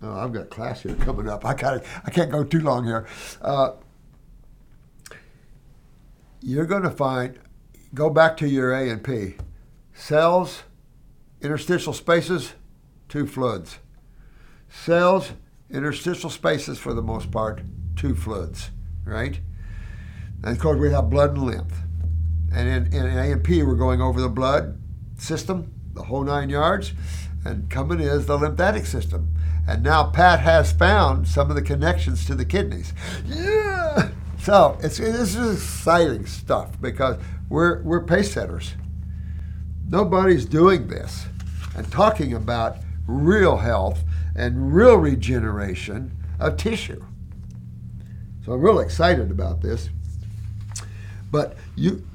Oh, I've got class here coming up. I got I can't go too long here. Uh, you're going to find. Go back to your A and P. Cells, interstitial spaces, two fluids. Cells, interstitial spaces for the most part, two fluids, right? And of course, we have blood and lymph. And in, in A and P, we're going over the blood system, the whole nine yards, and coming is the lymphatic system. And now Pat has found some of the connections to the kidneys. Yeah! So it's, this is exciting stuff because we're, we're pace setters. Nobody's doing this and talking about real health and real regeneration of tissue. So I'm real excited about this. But you,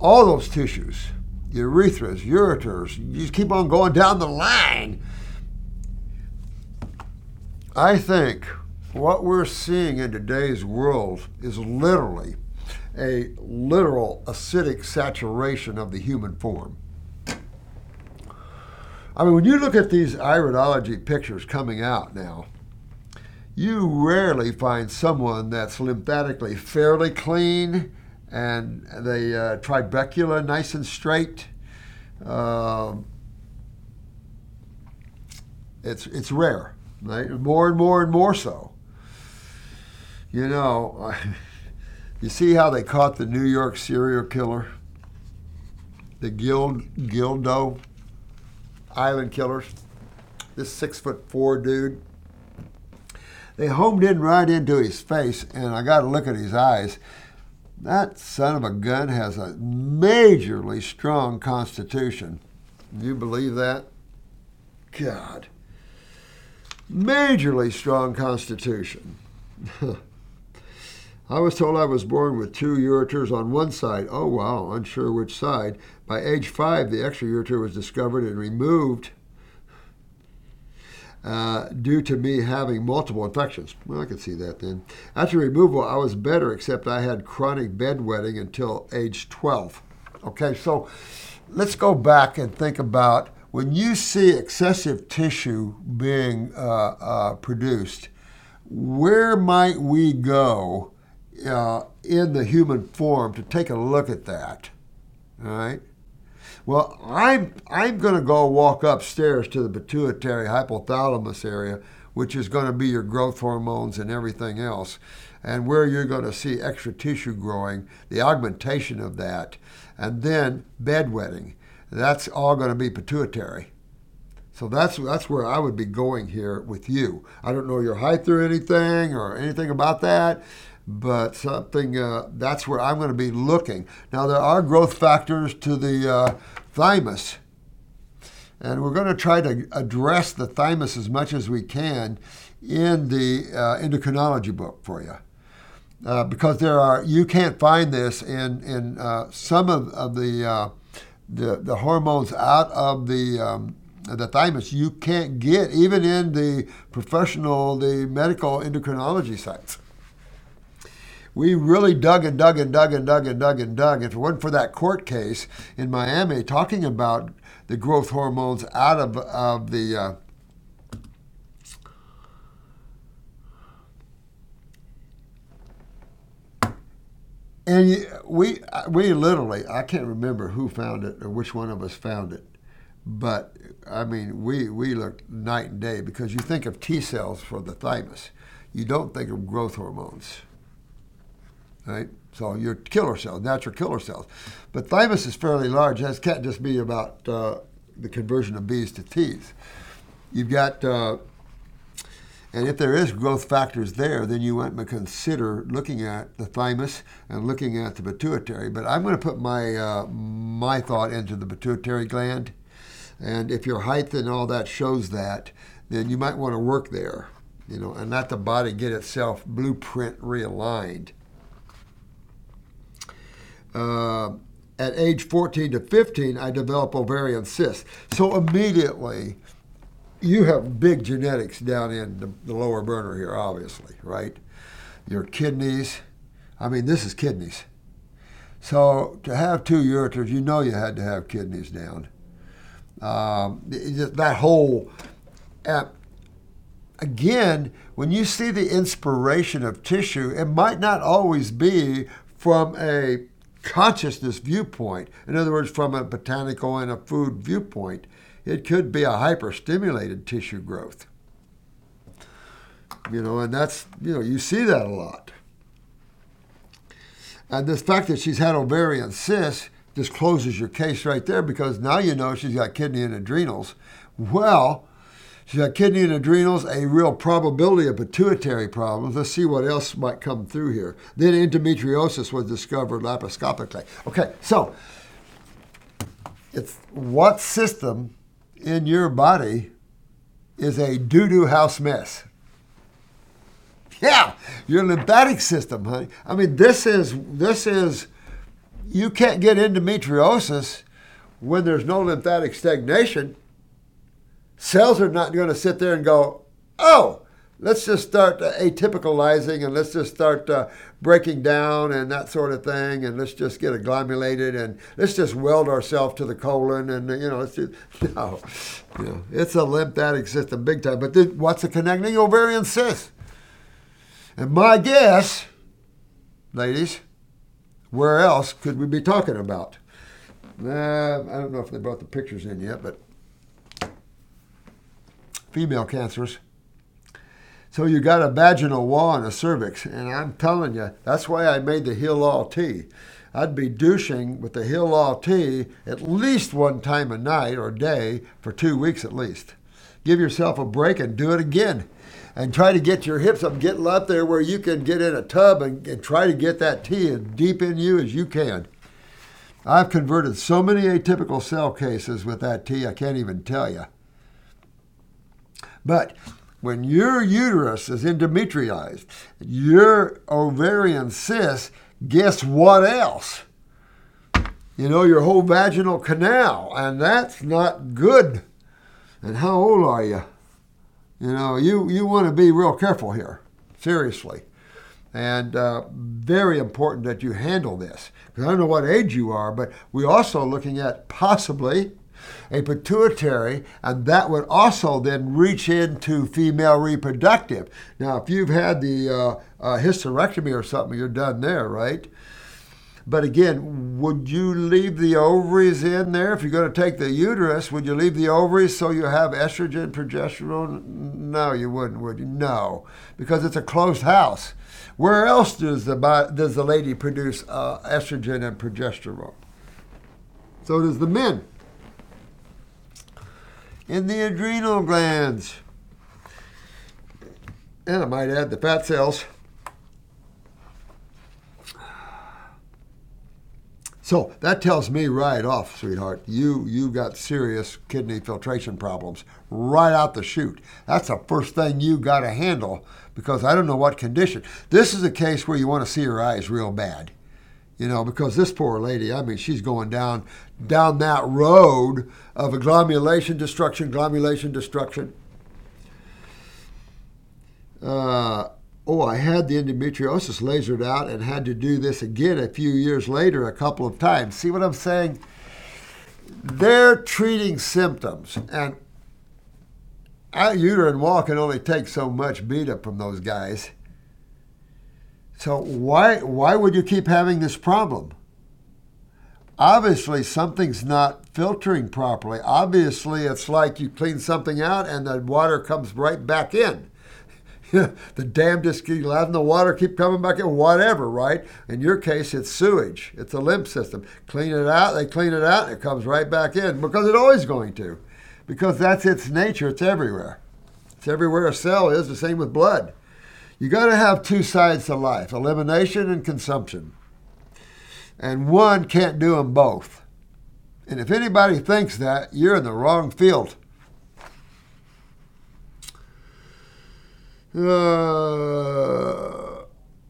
all those tissues, urethras, ureters, you just keep on going down the line. I think what we're seeing in today's world is literally a literal acidic saturation of the human form. I mean, when you look at these iridology pictures coming out now, you rarely find someone that's lymphatically fairly clean and the uh, trabecula nice and straight. Uh, it's it's rare, right? More and more and more so. You know, you see how they caught the New York serial killer, the Guild Gilgo Island killers. This six foot four dude. They homed in right into his face, and I got to look at his eyes. That son of a gun has a majorly strong constitution. Do you believe that? God. Majorly strong constitution. I was told I was born with two ureters on one side. Oh, wow, unsure which side. By age five, the extra ureter was discovered and removed uh, due to me having multiple infections. Well, I could see that then. After removal, I was better, except I had chronic bedwetting until age 12. Okay, so let's go back and think about when you see excessive tissue being uh, uh, produced, where might we go uh, in the human form to take a look at that? All right. Well, I'm I'm going to go walk upstairs to the pituitary hypothalamus area, which is going to be your growth hormones and everything else, and where you're going to see extra tissue growing, the augmentation of that, and then bedwetting. That's all going to be pituitary. So that's that's where I would be going here with you. I don't know your height or anything or anything about that, but something uh, that's where I'm going to be looking. Now there are growth factors to the uh, thymus. And we're going to try to address the thymus as much as we can in the uh, endocrinology book for you. Uh, because there are, you can't find this in, in uh, some of, of the, uh, the, the hormones out of the, um, the thymus. You can't get, even in the professional, the medical endocrinology sites we really dug and dug and dug and dug and dug and dug. If it wasn't for that court case in Miami talking about the growth hormones out of, of the uh, and we we literally I can't remember who found it or which one of us found it, but I mean we we looked night and day because you think of T cells for the thymus, you don't think of growth hormones right? So your killer cells, natural killer cells. But thymus is fairly large. That can't just be about uh, the conversion of B's to T's. You've got, uh, And if there is growth factors there, then you want to consider looking at the thymus and looking at the pituitary. But I'm going to put my uh, my thought into the pituitary gland, and if your height and all that shows that, then you might want to work there, you know, and let the body get itself blueprint realigned. Uh, at age 14 to 15, I develop ovarian cysts. So immediately, you have big genetics down in the, the, lower burner here, obviously, right? Your kidneys. I mean, this is kidneys. So to have two ureters, you know you had to have kidneys down. Um, that whole, again, when you see the inspiration of tissue, it might not always be from a consciousness viewpoint. In other words, from a botanical and a food viewpoint it could be a hyperstimulated tissue growth. You know, and that's, you know, you see that a lot. And the fact that she's had ovarian cysts just closes your case right there because now you know she's got kidney and adrenals. Well, she's got kidney and adrenals, a real probability of pituitary problems. Let's see what else might come through here. Then endometriosis was discovered laparoscopically. Okay, so it's what system in your body is a doo doo house mess. Yeah, your lymphatic system, honey. I mean, this is this is you can't get endometriosis when there's no lymphatic stagnation. Cells are not going to sit there and go, "Oh, let's just start atypicalizing and let's just start uh, breaking down and that sort of thing and let's just get agglomerated and let's just weld ourselves to the colon and you know let's do no. It's a lymphatic system big time. But what's a connecting ovarian cyst? And my guess ladies where else could we be talking about? Uh, i don't know if they brought the pictures in yet but female cancers so you got a vaginal wall and a cervix, and I'm telling you, that's why I made the Heal-All tea. I'd be douching with the Heal-All tea at least one time a night or day for two weeks at least. Give yourself a break and do it again. And try to get your hips up, get up there where you can get in a tub and, and try to get that tea as deep in you as you can. I've converted so many atypical cell cases with that tea, I can't even tell you. But when your uterus is endometrialized, your ovarian cyst, guess what else? You know, your whole vaginal canal, and that's not good. And how old are you? You know, you, you want to be real careful here, seriously. And uh, very important that you handle this. Because I don't know what age you are, but we're also looking at possibly a pituitary, and that would also then reach into female reproductive. Now, if you've had the uh, uh, hysterectomy or something, you're done there, right? But again, would you leave the ovaries in there? If you're going to take the uterus, would you leave the ovaries so you have estrogen, progesterone? No, you wouldn't, would you? No, because it's a closed house. Where else does the, does the lady produce uh, estrogen and progesterone? So does the men in the adrenal glands. And I might add the fat cells. So that tells me right off, sweetheart, you you got serious kidney filtration problems right out the chute. That's the first thing you got to handle because I don't know what condition. This is a case where you want to see her eyes real bad you know, because this poor lady, I mean, she's going down down that road of agglomulation destruction, glomulation destruction. Uh, oh, I had the endometriosis lasered out and had to do this again a few years later, a couple of times. See what I'm saying? They're treating symptoms, and uterine wall can only take so much beat up from those guys. So why why would you keep having this problem? Obviously, something's not filtering properly. Obviously, it's like you clean something out and the water comes right back in. the dam just keep letting the water keep coming back in, whatever, right? In your case, it's sewage. It's a lymph system. Clean it out, they clean it out, and it comes right back in because it's always going to. Because that's its nature, it's everywhere. It's everywhere a cell is, the same with blood. You got to have two sides to life elimination and consumption. And one can't do them both. And if anybody thinks that, you're in the wrong field. Uh,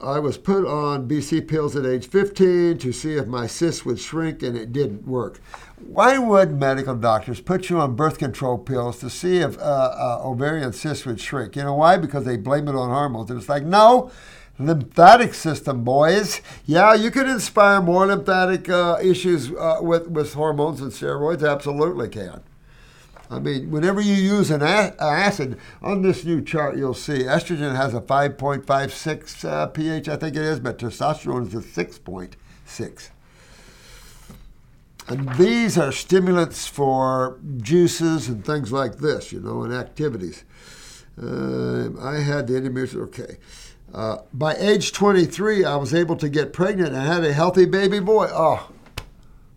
I was put on BC pills at age 15 to see if my cysts would shrink, and it didn't work. Why would medical doctors put you on birth control pills to see if uh, uh, ovarian cysts would shrink? You know why? Because they blame it on hormones. And it's like, no, lymphatic system, boys. Yeah, you can inspire more lymphatic uh, issues uh, with, with hormones and steroids. Absolutely can. I mean, whenever you use an acid, on this new chart, you'll see estrogen has a 5.56 uh, pH, I think it is, but testosterone is a 6.6. And these are stimulants for juices and things like this, you know, and activities. Uh, I had the endometrial, okay. Uh, by age 23, I was able to get pregnant and had a healthy baby boy. Oh,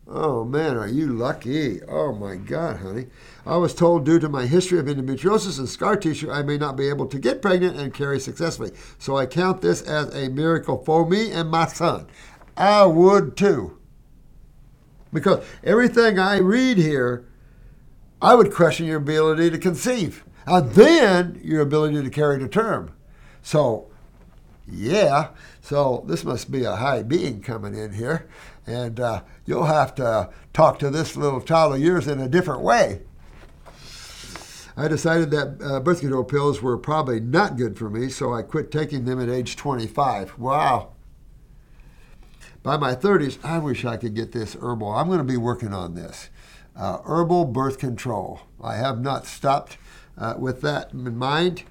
oh man, are you lucky? Oh my God, honey. I was told due to my history of endometriosis and scar tissue, I may not be able to get pregnant and carry successfully. So I count this as a miracle for me and my son. I would too. Because everything I read here, I would question your ability to conceive. And then your ability to carry to term. So, yeah, so this must be a high being coming in here. And uh, you'll have to talk to this little child of yours in a different way. I decided that uh, birth control pills were probably not good for me, so I quit taking them at age 25. Wow. By my 30s, I wish I could get this herbal. I'm going to be working on this. Uh, herbal birth control. I have not stopped uh, with that in mind.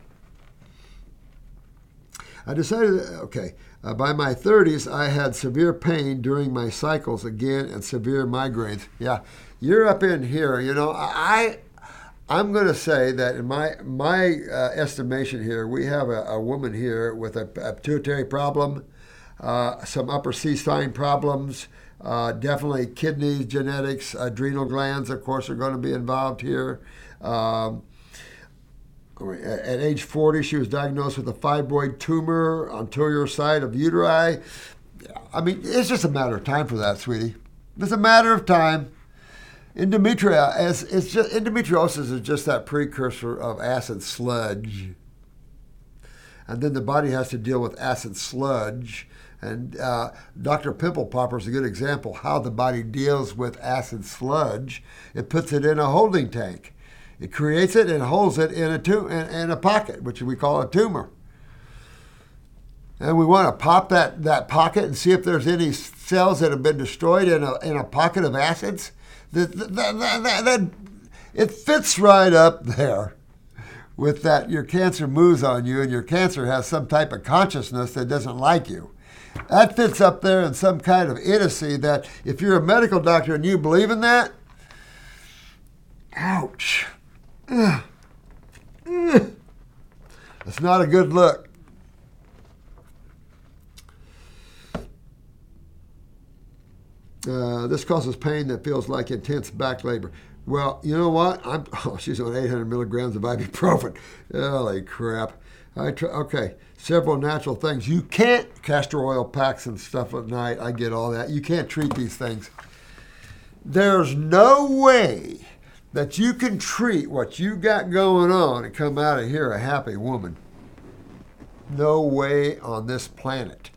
I decided, okay, uh, by my 30s, I had severe pain during my cycles again and severe migraines. Yeah, you're up in here. You know, I, I'm going to say that in my my uh, estimation here, we have a, a woman here with a, a pituitary problem, uh, some upper C spine problems, uh, definitely kidneys, genetics, adrenal glands, of course, are going to be involved here. Um, at age 40, she was diagnosed with a fibroid tumor, on anterior side of uteri. I mean, it's just a matter of time for that, sweetie. It's a matter of time. Endometriosis, it's just, endometriosis is just that precursor of acid sludge. And then the body has to deal with acid sludge. And uh, Dr. Pimple Popper is a good example how the body deals with acid sludge. It puts it in a holding tank. It creates it and holds it in a, tu- in, in a pocket, which we call a tumor. And we want to pop that, that pocket and see if there's any cells that have been destroyed in a, in a pocket of acids. That, that, that, that, it fits right up there with that your cancer moves on you and your cancer has some type of consciousness that doesn't like you. That fits up there in some kind of idiocy that if you're a medical doctor and you believe in that, ouch. Ugh. Ugh. It's not a good look. Uh, this causes pain that feels like intense back labor. Well, you know what? I'm. Oh, she's on 800 milligrams of ibuprofen. Holy crap! I try, okay, several natural things. You can't castor oil packs and stuff at night. I get all that. You can't treat these things. There's no way that you can treat what you got going on and come out of here a happy woman. No way on this planet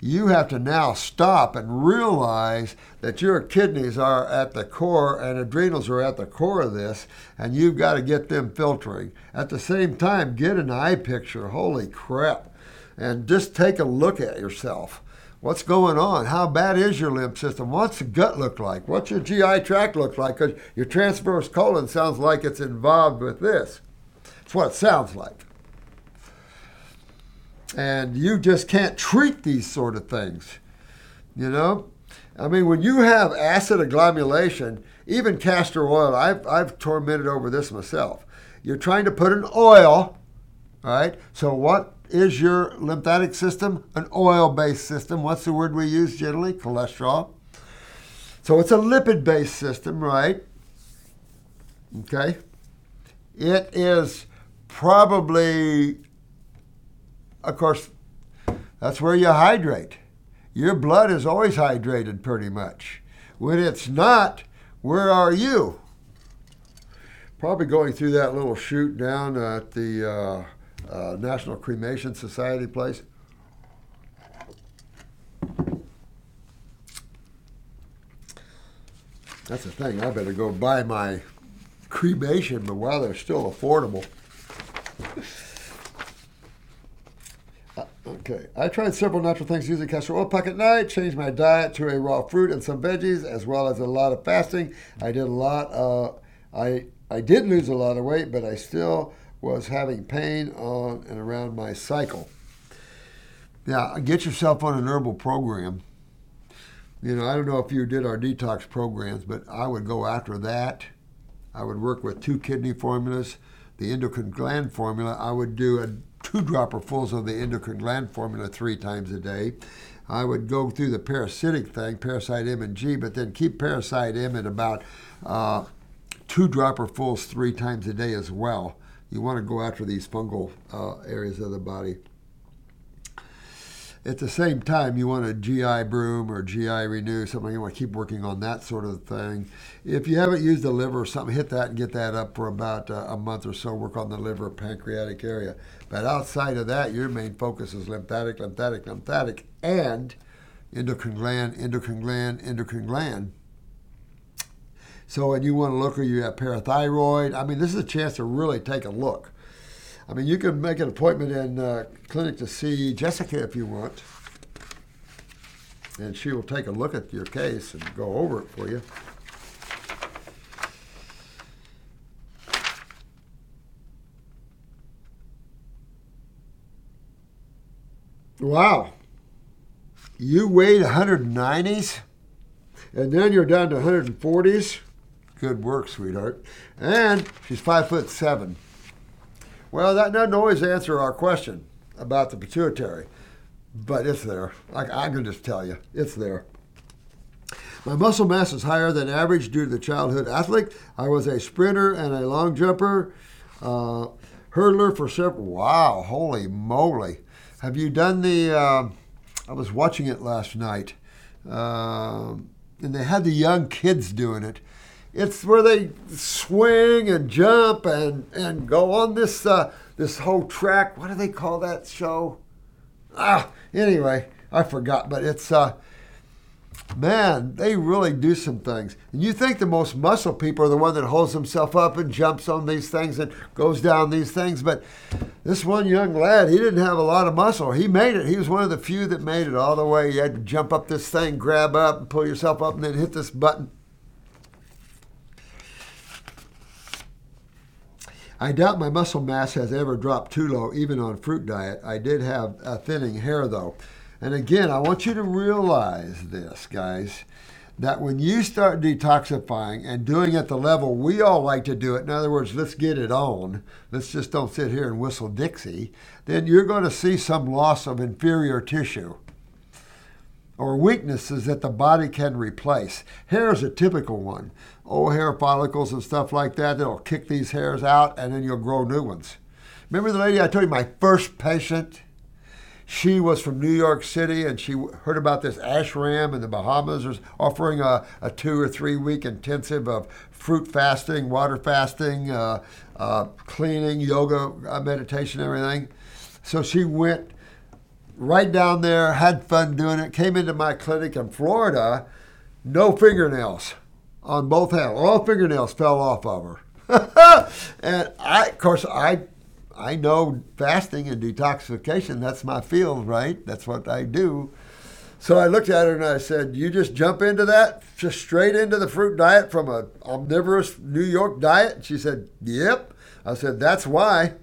you have to now stop and realize that your kidneys are at the core and adrenals are at the core of this, and you've got to get them filtering. At the same time, get an eye picture. Holy crap. And just take a look at yourself. What's going on? How bad is your lymph system? What's the gut look like? What's your GI tract look like? Because your transverse colon sounds like it's involved with this. It's what it sounds like and you just can't treat these sort of things. You know, I mean, when you have acid agglomulation, even castor oil, I've, I've tormented over this myself. You're trying to put an oil, right? So, what is your lymphatic system? An oil based system. What's the word we use generally? Cholesterol. So, it's a lipid based system, right? Okay. It is probably, of course, that's where you hydrate. Your blood is always hydrated pretty much. When it's not, where are you? Probably going through that little chute down at the uh, uh, National Cremation Society place. That's the thing. I better go buy my cremation, but while they're still affordable. Okay, I tried several natural things using castor oil pack at night, changed my diet to a raw fruit and some veggies, as well as a lot of fasting. I did a lot. Uh, I I did lose a lot of weight, but I still was having pain on and around my cycle. Now, get yourself on an herbal program. You know, I don't know if you did our detox programs, but I would go after that. I would work with two kidney formulas, the endocrine gland formula. I would do a two dropperfuls of the endocrine gland formula three times a day. I would go through the parasitic thing, parasite M and G, but then keep parasite M at about uh, two dropperfuls three times a day as well. You want to go after these fungal uh, areas of the body. At the same time, you want a GI broom or GI renew, something you want to keep working on that sort of thing. If you haven't used the liver or something, hit that and get that up for about uh, a month or so. Work on the liver, pancreatic area. But outside of that, your main focus is lymphatic, lymphatic, lymphatic, and endocrine gland, endocrine gland, endocrine gland. So, and you want to look, or you have parathyroid. I mean, this is a chance to really take a look. I mean, you can make an appointment in uh, clinic to see Jessica if you want, and she will take a look at your case and go over it for you. Wow. You weighed 190s, and then you're down to 140s. Good work, sweetheart. And she's five foot seven. Well, that doesn't always answer our question about the pituitary, but it's there. I, I can just tell you, it's there. My muscle mass is higher than average due to the childhood athlete. I was a sprinter and a long jumper, uh, hurdler for several. Wow, holy moly! Have you done the? Uh, I was watching it last night, uh, and they had the young kids doing it. It's where they swing and jump and, and go on this uh, this whole track. What do they call that show? Ah, anyway, I forgot, but it's uh, man, they really do some things. And you think the most muscle people are the one that holds himself up and jumps on these things and goes down these things, but this one young lad, he didn't have a lot of muscle. He made it. He was one of the few that made it all the way. You had to jump up this thing, grab up, and pull yourself up, and then hit this button. I doubt my muscle mass has ever dropped too low, even on fruit diet. I did have a thinning hair though. And again, I want you to realize this, guys, that when you start detoxifying and doing at the level we all like to do it, in other words, let's get it on, let's just don't sit here and whistle Dixie, then you're going to see some loss of inferior tissue or weaknesses that the body can replace. Hair is a typical one. Old hair follicles and stuff like that that'll kick these hairs out and then you'll grow new ones. Remember the lady I told you, my first patient? She was from New York City and she heard about this ashram in the Bahamas was offering a, a two or three week intensive of fruit fasting, water fasting, uh, uh, cleaning, yoga, uh, meditation, everything. So she went right down there, had fun doing it, came into my clinic in Florida, no fingernails on both hands. All fingernails fell off of her. and I, of course, I, I know fasting and detoxification. That's my field, right? That's what I do. So I looked at her and I said, "You just jump into that, just straight into the fruit diet from a omnivorous New York diet." She said, "Yep." I said, "That's why."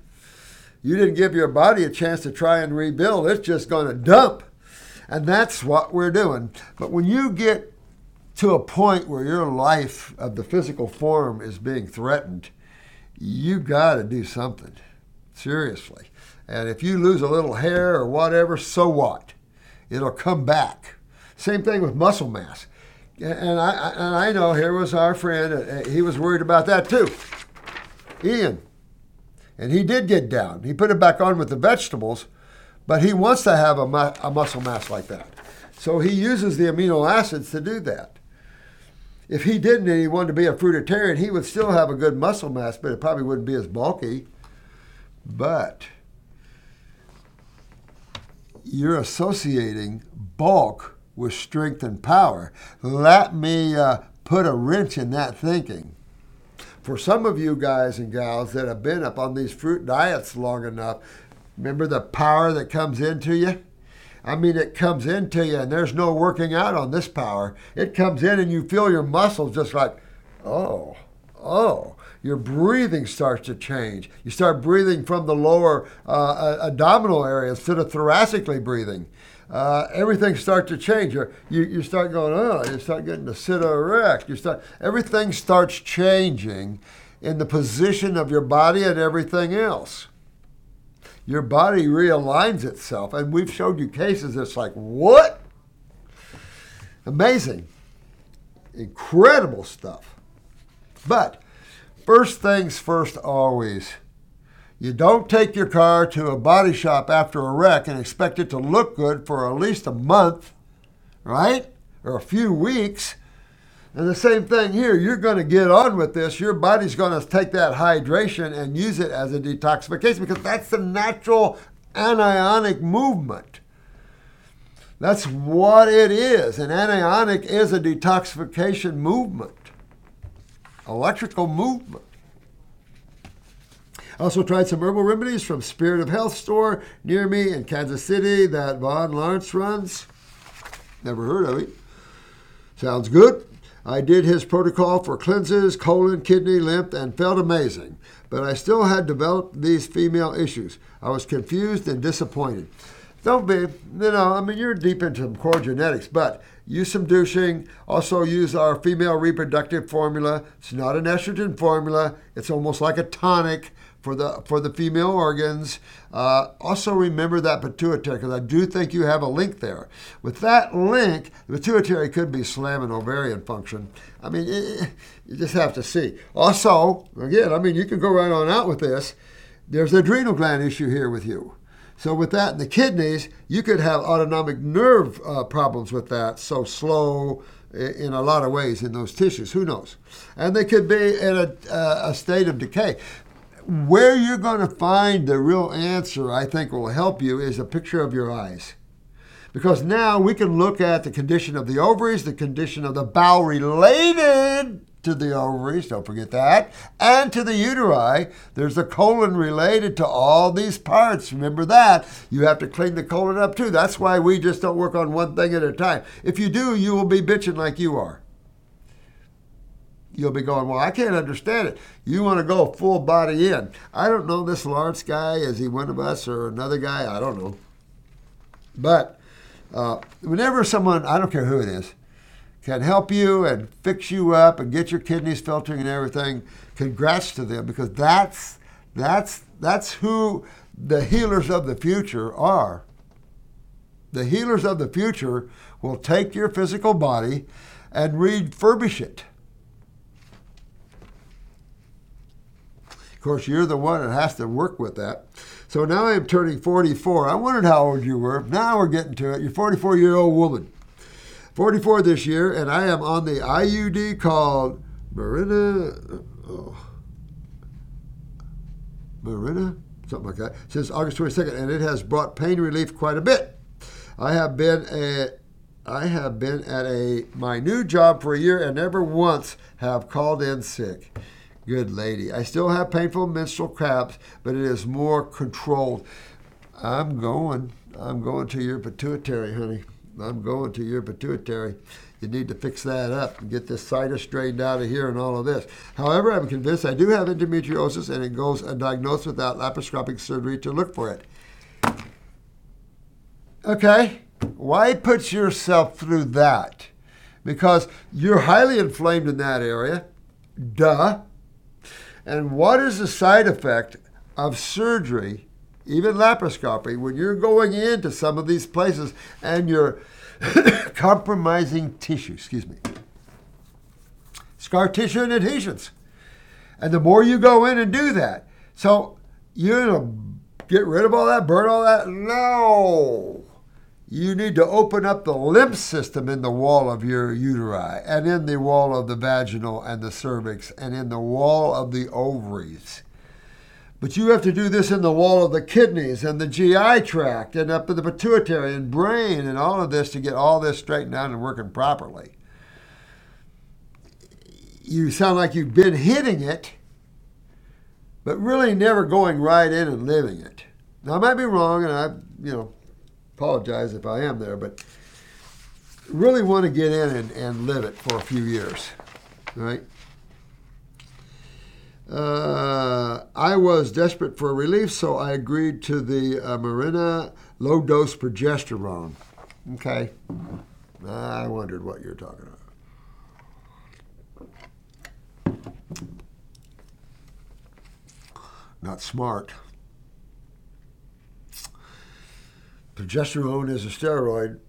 You didn't give your body a chance to try and rebuild. It's just going to dump. And that's what we're doing. But when you get to a point where your life of the physical form is being threatened, you got to do something. Seriously. And if you lose a little hair or whatever, so what? It'll come back. Same thing with muscle mass. And I, and I know here was our friend, uh, he was worried about that too. Ian, And he did get down. He put it back on with the vegetables, but he wants to have a, mu- a muscle mass like that. So he uses the amino acids to do that. If he didn't and he wanted to be a fruitarian, he would still have a good muscle mass, but it probably wouldn't be as bulky. But you're associating bulk with strength and power. Let me uh, put a wrench in that thinking. For some of you guys and gals that have been up on these fruit diets long enough, remember the power that comes into you? I mean, it comes into you, and there's no working out on this power. It comes in, and you feel your muscles just like, oh, oh. Your breathing starts to change. You start breathing from the lower uh, abdominal area instead of thoracically breathing. Uh, everything starts to change. You're, you you start going, oh, you start getting to sit erect. You start everything starts changing in the position of your body and everything else your body realigns itself. And we've showed you cases that's like, what? Amazing. Incredible stuff. But first things first, always. You don't take your car to a body shop after a wreck and expect it to look good for at least a month, right? Or a few weeks. And the same thing here, you're going to get on with this. Your body's going to take that hydration and use it as a detoxification because that's the natural anionic movement. That's what it is. An anionic is a detoxification movement, electrical movement. Also tried some herbal remedies from Spirit of Health store near me in Kansas City that Vaughn Lawrence runs. Never heard of it. Sounds good. I did his protocol for cleanses, colon, kidney, lymph, and felt amazing. But I still had developed these female issues. I was confused and disappointed. Don't be, you know, I mean, you're deep into core genetics, but use some douching. Also, use our female reproductive formula. It's not an estrogen formula, it's almost like a tonic for the for the female organs. Uh, also remember that pituitary because I do think you have a link there. With that link, the pituitary could be slamming ovarian function. I mean, it, you just have to see. Also, again, I mean, you can go right on out with this. There's adrenal gland issue here with you. So with that in the kidneys, you could have autonomic nerve uh, problems with that. So slow in a lot of ways in those tissues. Who knows? And they could be in a, uh, a state of decay where you're going to find the real answer, I think, will help you is a picture of your eyes. Because now we can look at the condition of the ovaries, the condition of the bowel related to the ovaries, don't forget that, and to the uteri. There's the colon related to all these parts. Remember that. You have to clean the colon up too. That's why we just don't work on one thing at a time. If you do, you will be bitching like you are you'll be going, well, I can't understand it. You want to go full body in. I don't know this Lawrence guy. Is he one of us or another guy? I don't know. But uh, whenever someone, I don't care who it is, can help you and fix you up and get your kidneys filtering and everything, congrats to them because that's that's that's who the healers of the future are. The healers of the future will take your physical body and refurbish it course, you're the one that has to work with that. So now I'm turning 44. I wondered how old you were. Now we're getting to it. You're 44 year old woman. 44 this year, and I am on the IUD called Marina. Oh, Mirena? Something like that. Since August 22nd, and it has brought pain relief quite a bit. I have been a I have been at a my new job for a year and never once have called in sick. Good lady. I still have painful menstrual cramps, but it is more controlled. I'm going. I'm going to your pituitary, honey. I'm going to your pituitary. You need to fix that up and get this sinus strained out of here and all of this. However, I'm convinced I do have endometriosis and it goes undiagnosed without laparoscopic surgery to look for it. Okay, why put yourself through that? Because you're highly inflamed in that area. Duh. And what is the side effect of surgery, even laparoscopy, when you're going into some of these places and you're compromising tissue, excuse me, scar tissue and adhesions. And the more you go in and do that, so you're to get rid of all that, burn all that? No. You need to open up the lymph system in the wall of your uteri and in the wall of the vaginal and the cervix and in the wall of the ovaries. But you have to do this in the wall of the kidneys and the GI tract and up to the pituitary and brain and all of this to get all this straightened out and working properly. You sound like you've been hitting it, but really never going right in and living it. Now, I might be wrong, and I, you know, apologize if I am there, but really want to get in and, and live it for a few years, right? Uh, I was desperate for relief, so I agreed to the uh, Mirena low dose progesterone. Okay. I wondered what you're talking about. Not smart. Progesterone is a steroid,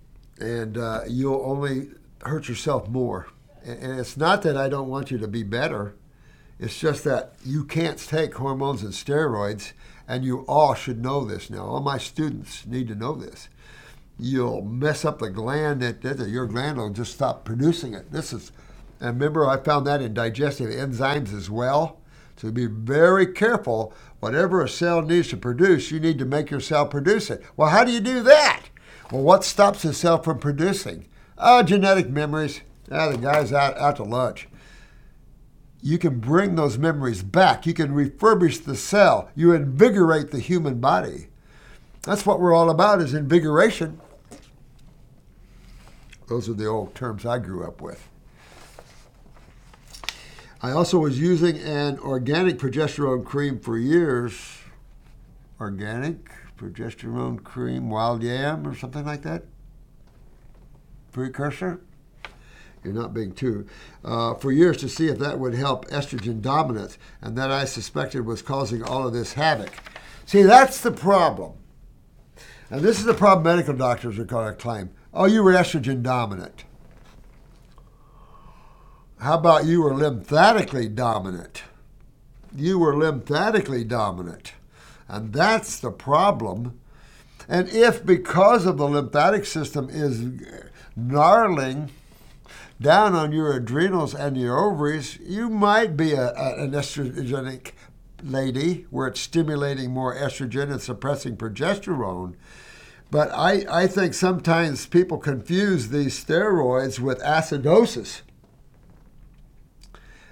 and uh, you'll only hurt yourself more. And it's not that I don't want you to be better it's just that you can't take hormones and steroids, and you all should know this now. All my students need to know this. You'll mess up the gland that, that your gland will just stop producing it. This is, and remember, I found that in digestive enzymes as well. So be very careful. Whatever a cell needs to produce, you need to make your cell produce it. Well, how do you do that? Well, what stops the cell from producing? Oh, genetic memories. Ah, the guy's out, out to lunch you can bring those memories back. You can refurbish the cell. You invigorate the human body. That's what we're all about is invigoration. Those are the old terms I grew up with. I also was using an organic progesterone cream for years. Organic progesterone cream, wild yam or something like that? Precursor? you're not being too, uh, for years to see if that would help estrogen dominance, and that I suspected was causing all of this havoc. See, that's the problem. And this is the problem medical doctors are going to claim. Oh, you were estrogen dominant. How about you were lymphatically dominant? You were lymphatically dominant. And that's the problem. And if because of the lymphatic system is gnarling, down on your adrenals and your ovaries, you might be a, a, an estrogenic lady where it's stimulating more estrogen and suppressing progesterone. But I, I think sometimes people confuse these steroids with acidosis.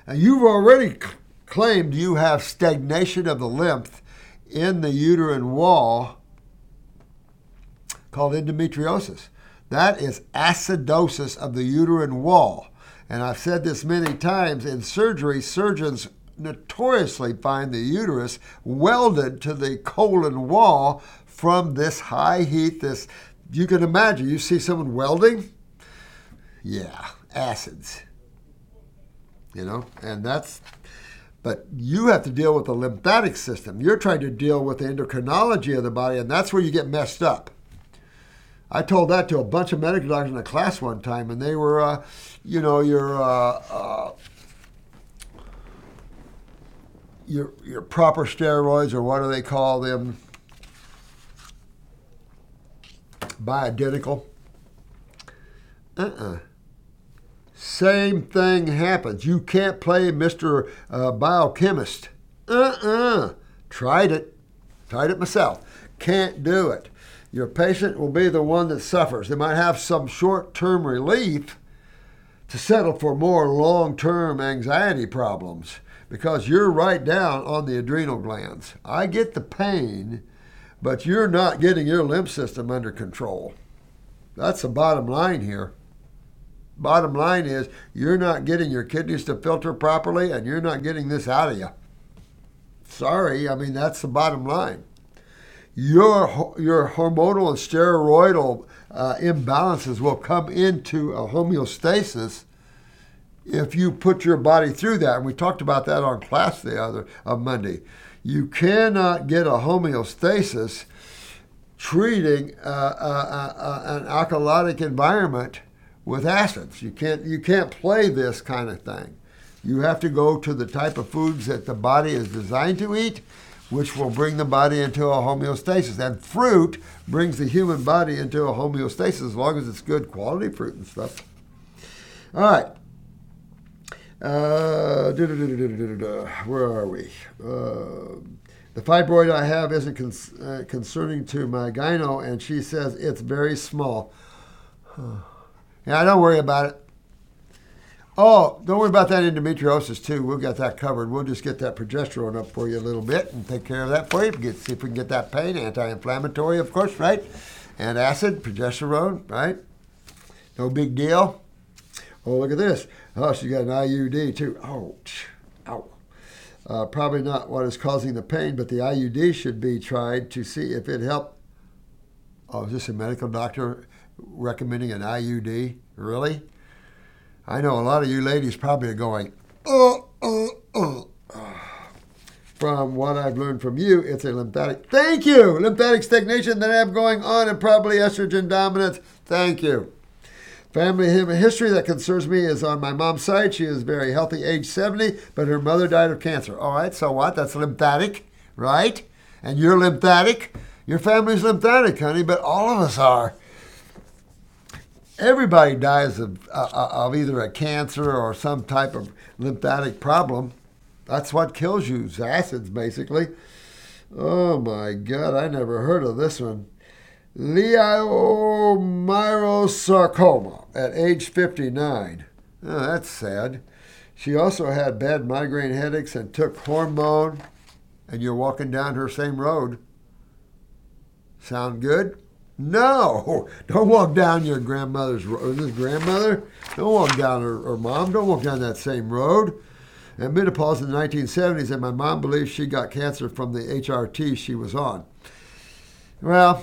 And you've already claimed you have stagnation of the lymph in the uterine wall called endometriosis. That is acidosis of the uterine wall. And I've said this many times in surgery, surgeons notoriously find the uterus welded to the colon wall from this high heat. This you can imagine. You see someone welding, yeah, acids. You know, and that's. But you have to deal with the lymphatic system. You're trying to deal with the endocrinology of the body, and that's where you get messed up. I told that to a bunch of medical doctors in a class one time, and they were, uh, you know, your uh, uh, your your proper steroids, or what do they call them? Bioidentical. Uh-uh. Same thing happens. You can't play Mr. Uh, biochemist. Uh-uh. Tried it. Tried it myself. Can't do it. Your patient will be the one that suffers. They might have some short term relief to settle for more long term anxiety problems because you're right down on the adrenal glands. I get the pain, but you're not getting your lymph system under control. That's the bottom line here. Bottom line is you're not getting your kidneys to filter properly and you're not getting this out of you. Sorry, I mean, that's the bottom line your your hormonal and steroidal uh, imbalances will come into a homeostasis if you put your body through that. And we talked about that on class the other of Monday. You cannot get a homeostasis treating uh, uh, uh, uh an alkalotic environment with acids. You can't you can't play this kind of thing. You have to go to the type of foods that the body is designed to eat which will bring the body into a homeostasis. And fruit brings the human body into a homeostasis as long as it's good quality fruit and stuff. All right. Uh, where are we? Uh, the fibroid I have isn't con- uh, concerning to my gyno, and she says it's very small. Yeah, don't worry about it. Oh, don't worry about that endometriosis too. We'll get that covered. We'll just get that progesterone up for you a little bit and take care of that for you. Get, see if we can get that pain, anti-inflammatory, of course, right? And acid, progesterone, right? No big deal. Oh, look at this. Oh, she's got an IUD too. Ouch. Ow. Uh, probably not what is causing the pain, but the IUD should be tried to see if it helped. Oh, is this a medical doctor recommending an IUD? Really? I know a lot of you ladies probably are going, oh, oh, oh. From what I've learned from you, it's a lymphatic. Thank you! Lymphatic stagnation that I have going on and probably estrogen dominance. Thank you. Family history that concerns me is on my mom's side. She is very healthy, age 70, but her mother died of cancer. All right, so what? That's lymphatic, right? And you're lymphatic. Your family's lymphatic, honey, but all of us are everybody dies of, uh, uh, of either a cancer or some type of lymphatic problem. That's what kills you, acids, basically. Oh my God, I never heard of this one. Leiomyosarcoma at age 59. Oh, that's sad. She also had bad migraine headaches and took hormone, and you're walking down her same road. Sound good? No, don't walk down your grandmother's road. This grandmother, don't walk down her, her mom. Don't walk down that same road. And menopause in the 1970s, and my mom believes she got cancer from the HRT she was on. Well,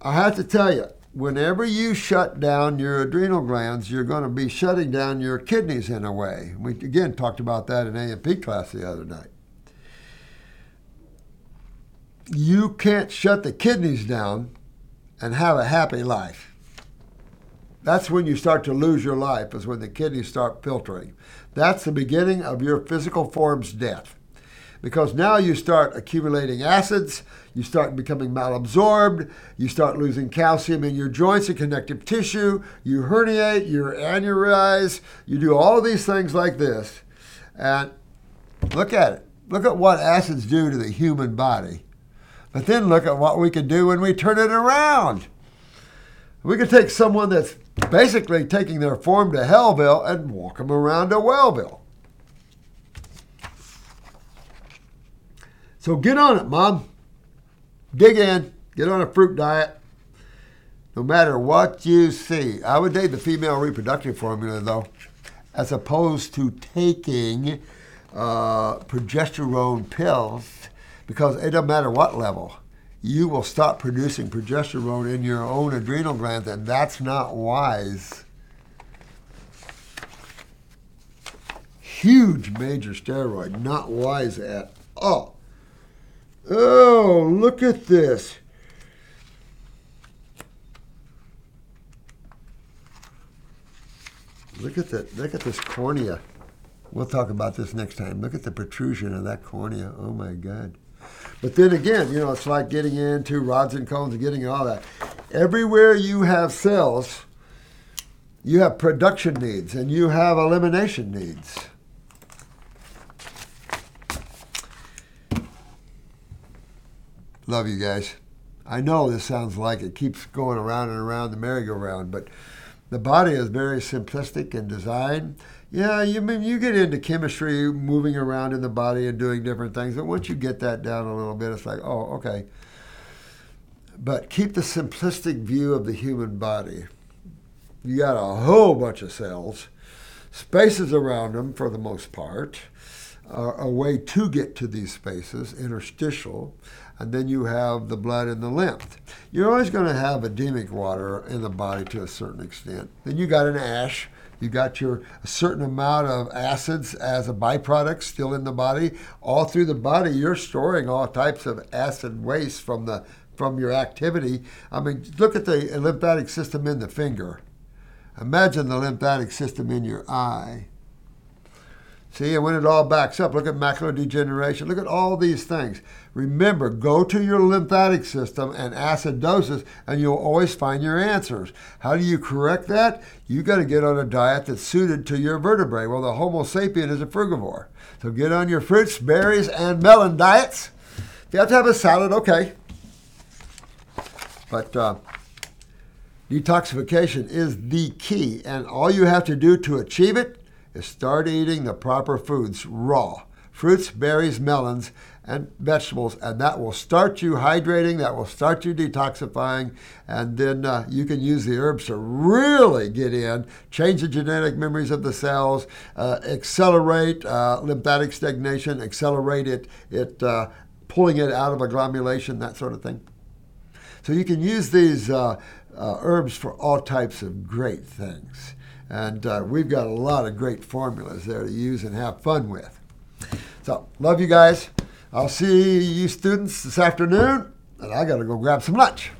I have to tell you, whenever you shut down your adrenal glands, you're going to be shutting down your kidneys in a way. We again talked about that in A&P class the other night. You can't shut the kidneys down and have a happy life. That's when you start to lose your life, is when the kidneys start filtering. That's the beginning of your physical form's death. Because now you start accumulating acids, you start becoming malabsorbed, you start losing calcium in your joints and connective tissue, you herniate, you aneurize, you do all these things like this. And look at it. Look at what acids do to the human body. But then look at what we can do when we turn it around. We could take someone that's basically taking their form to Hellville and walk them around to Wellville. So get on it, Mom. Dig in. Get on a fruit diet. No matter what you see. I would date the female reproductive formula, though, as opposed to taking uh, progesterone pills because it doesn't matter what level, you will stop producing progesterone in your own adrenal glands, and that's not wise. Huge major steroid, not wise at all. Oh, look at this. Look at that. Look at this cornea. We'll talk about this next time. Look at the protrusion of that cornea. Oh my God. But then again, you know, it's like getting into rods and cones and getting all that. Everywhere you have cells, you have production needs and you have elimination needs. Love you guys. I know this sounds like it keeps going around and around the merry-go-round, but the body is very simplistic in design. Yeah, you mean you get into chemistry, moving around in the body and doing different things, but once you get that down a little bit, it's like, oh, okay. But keep the simplistic view of the human body. You got a whole bunch of cells, spaces around them for the most part, uh, a way to get to these spaces, interstitial, and then you have the blood and the lymph. You're always going to have edemic water in the body to a certain extent. Then you got an ash you got your a certain amount of acids as a byproduct still in the body. All through the body, you're storing all types of acid waste from the from your activity. I mean, look at the lymphatic system in the finger. Imagine the lymphatic system in your eye. See, and when it all backs up, look at macular degeneration. Look at all these things. Remember, go to your lymphatic system and acidosis, and you'll always find your answers. How do you correct that? You got to get on a diet that's suited to your vertebrae. Well, the Homo sapien is a frugivore. So get on your fruits, berries, and melon diets. If you have to have a salad, okay. But uh, detoxification is the key, and all you have to do to achieve it is start eating the proper foods raw fruits, berries, melons, and vegetables, and that will start you hydrating, that will start you detoxifying, and then uh, you can use the herbs to really get in, change the genetic memories of the cells, uh, accelerate uh, lymphatic stagnation, accelerate it, it uh, pulling it out of agglomulation, that sort of thing. So you can use these uh, uh, herbs for all types of great things. And we've got a lot of great formulas there to use and have fun with. So, love you guys. I'll see you students this afternoon, and I got to go grab some lunch.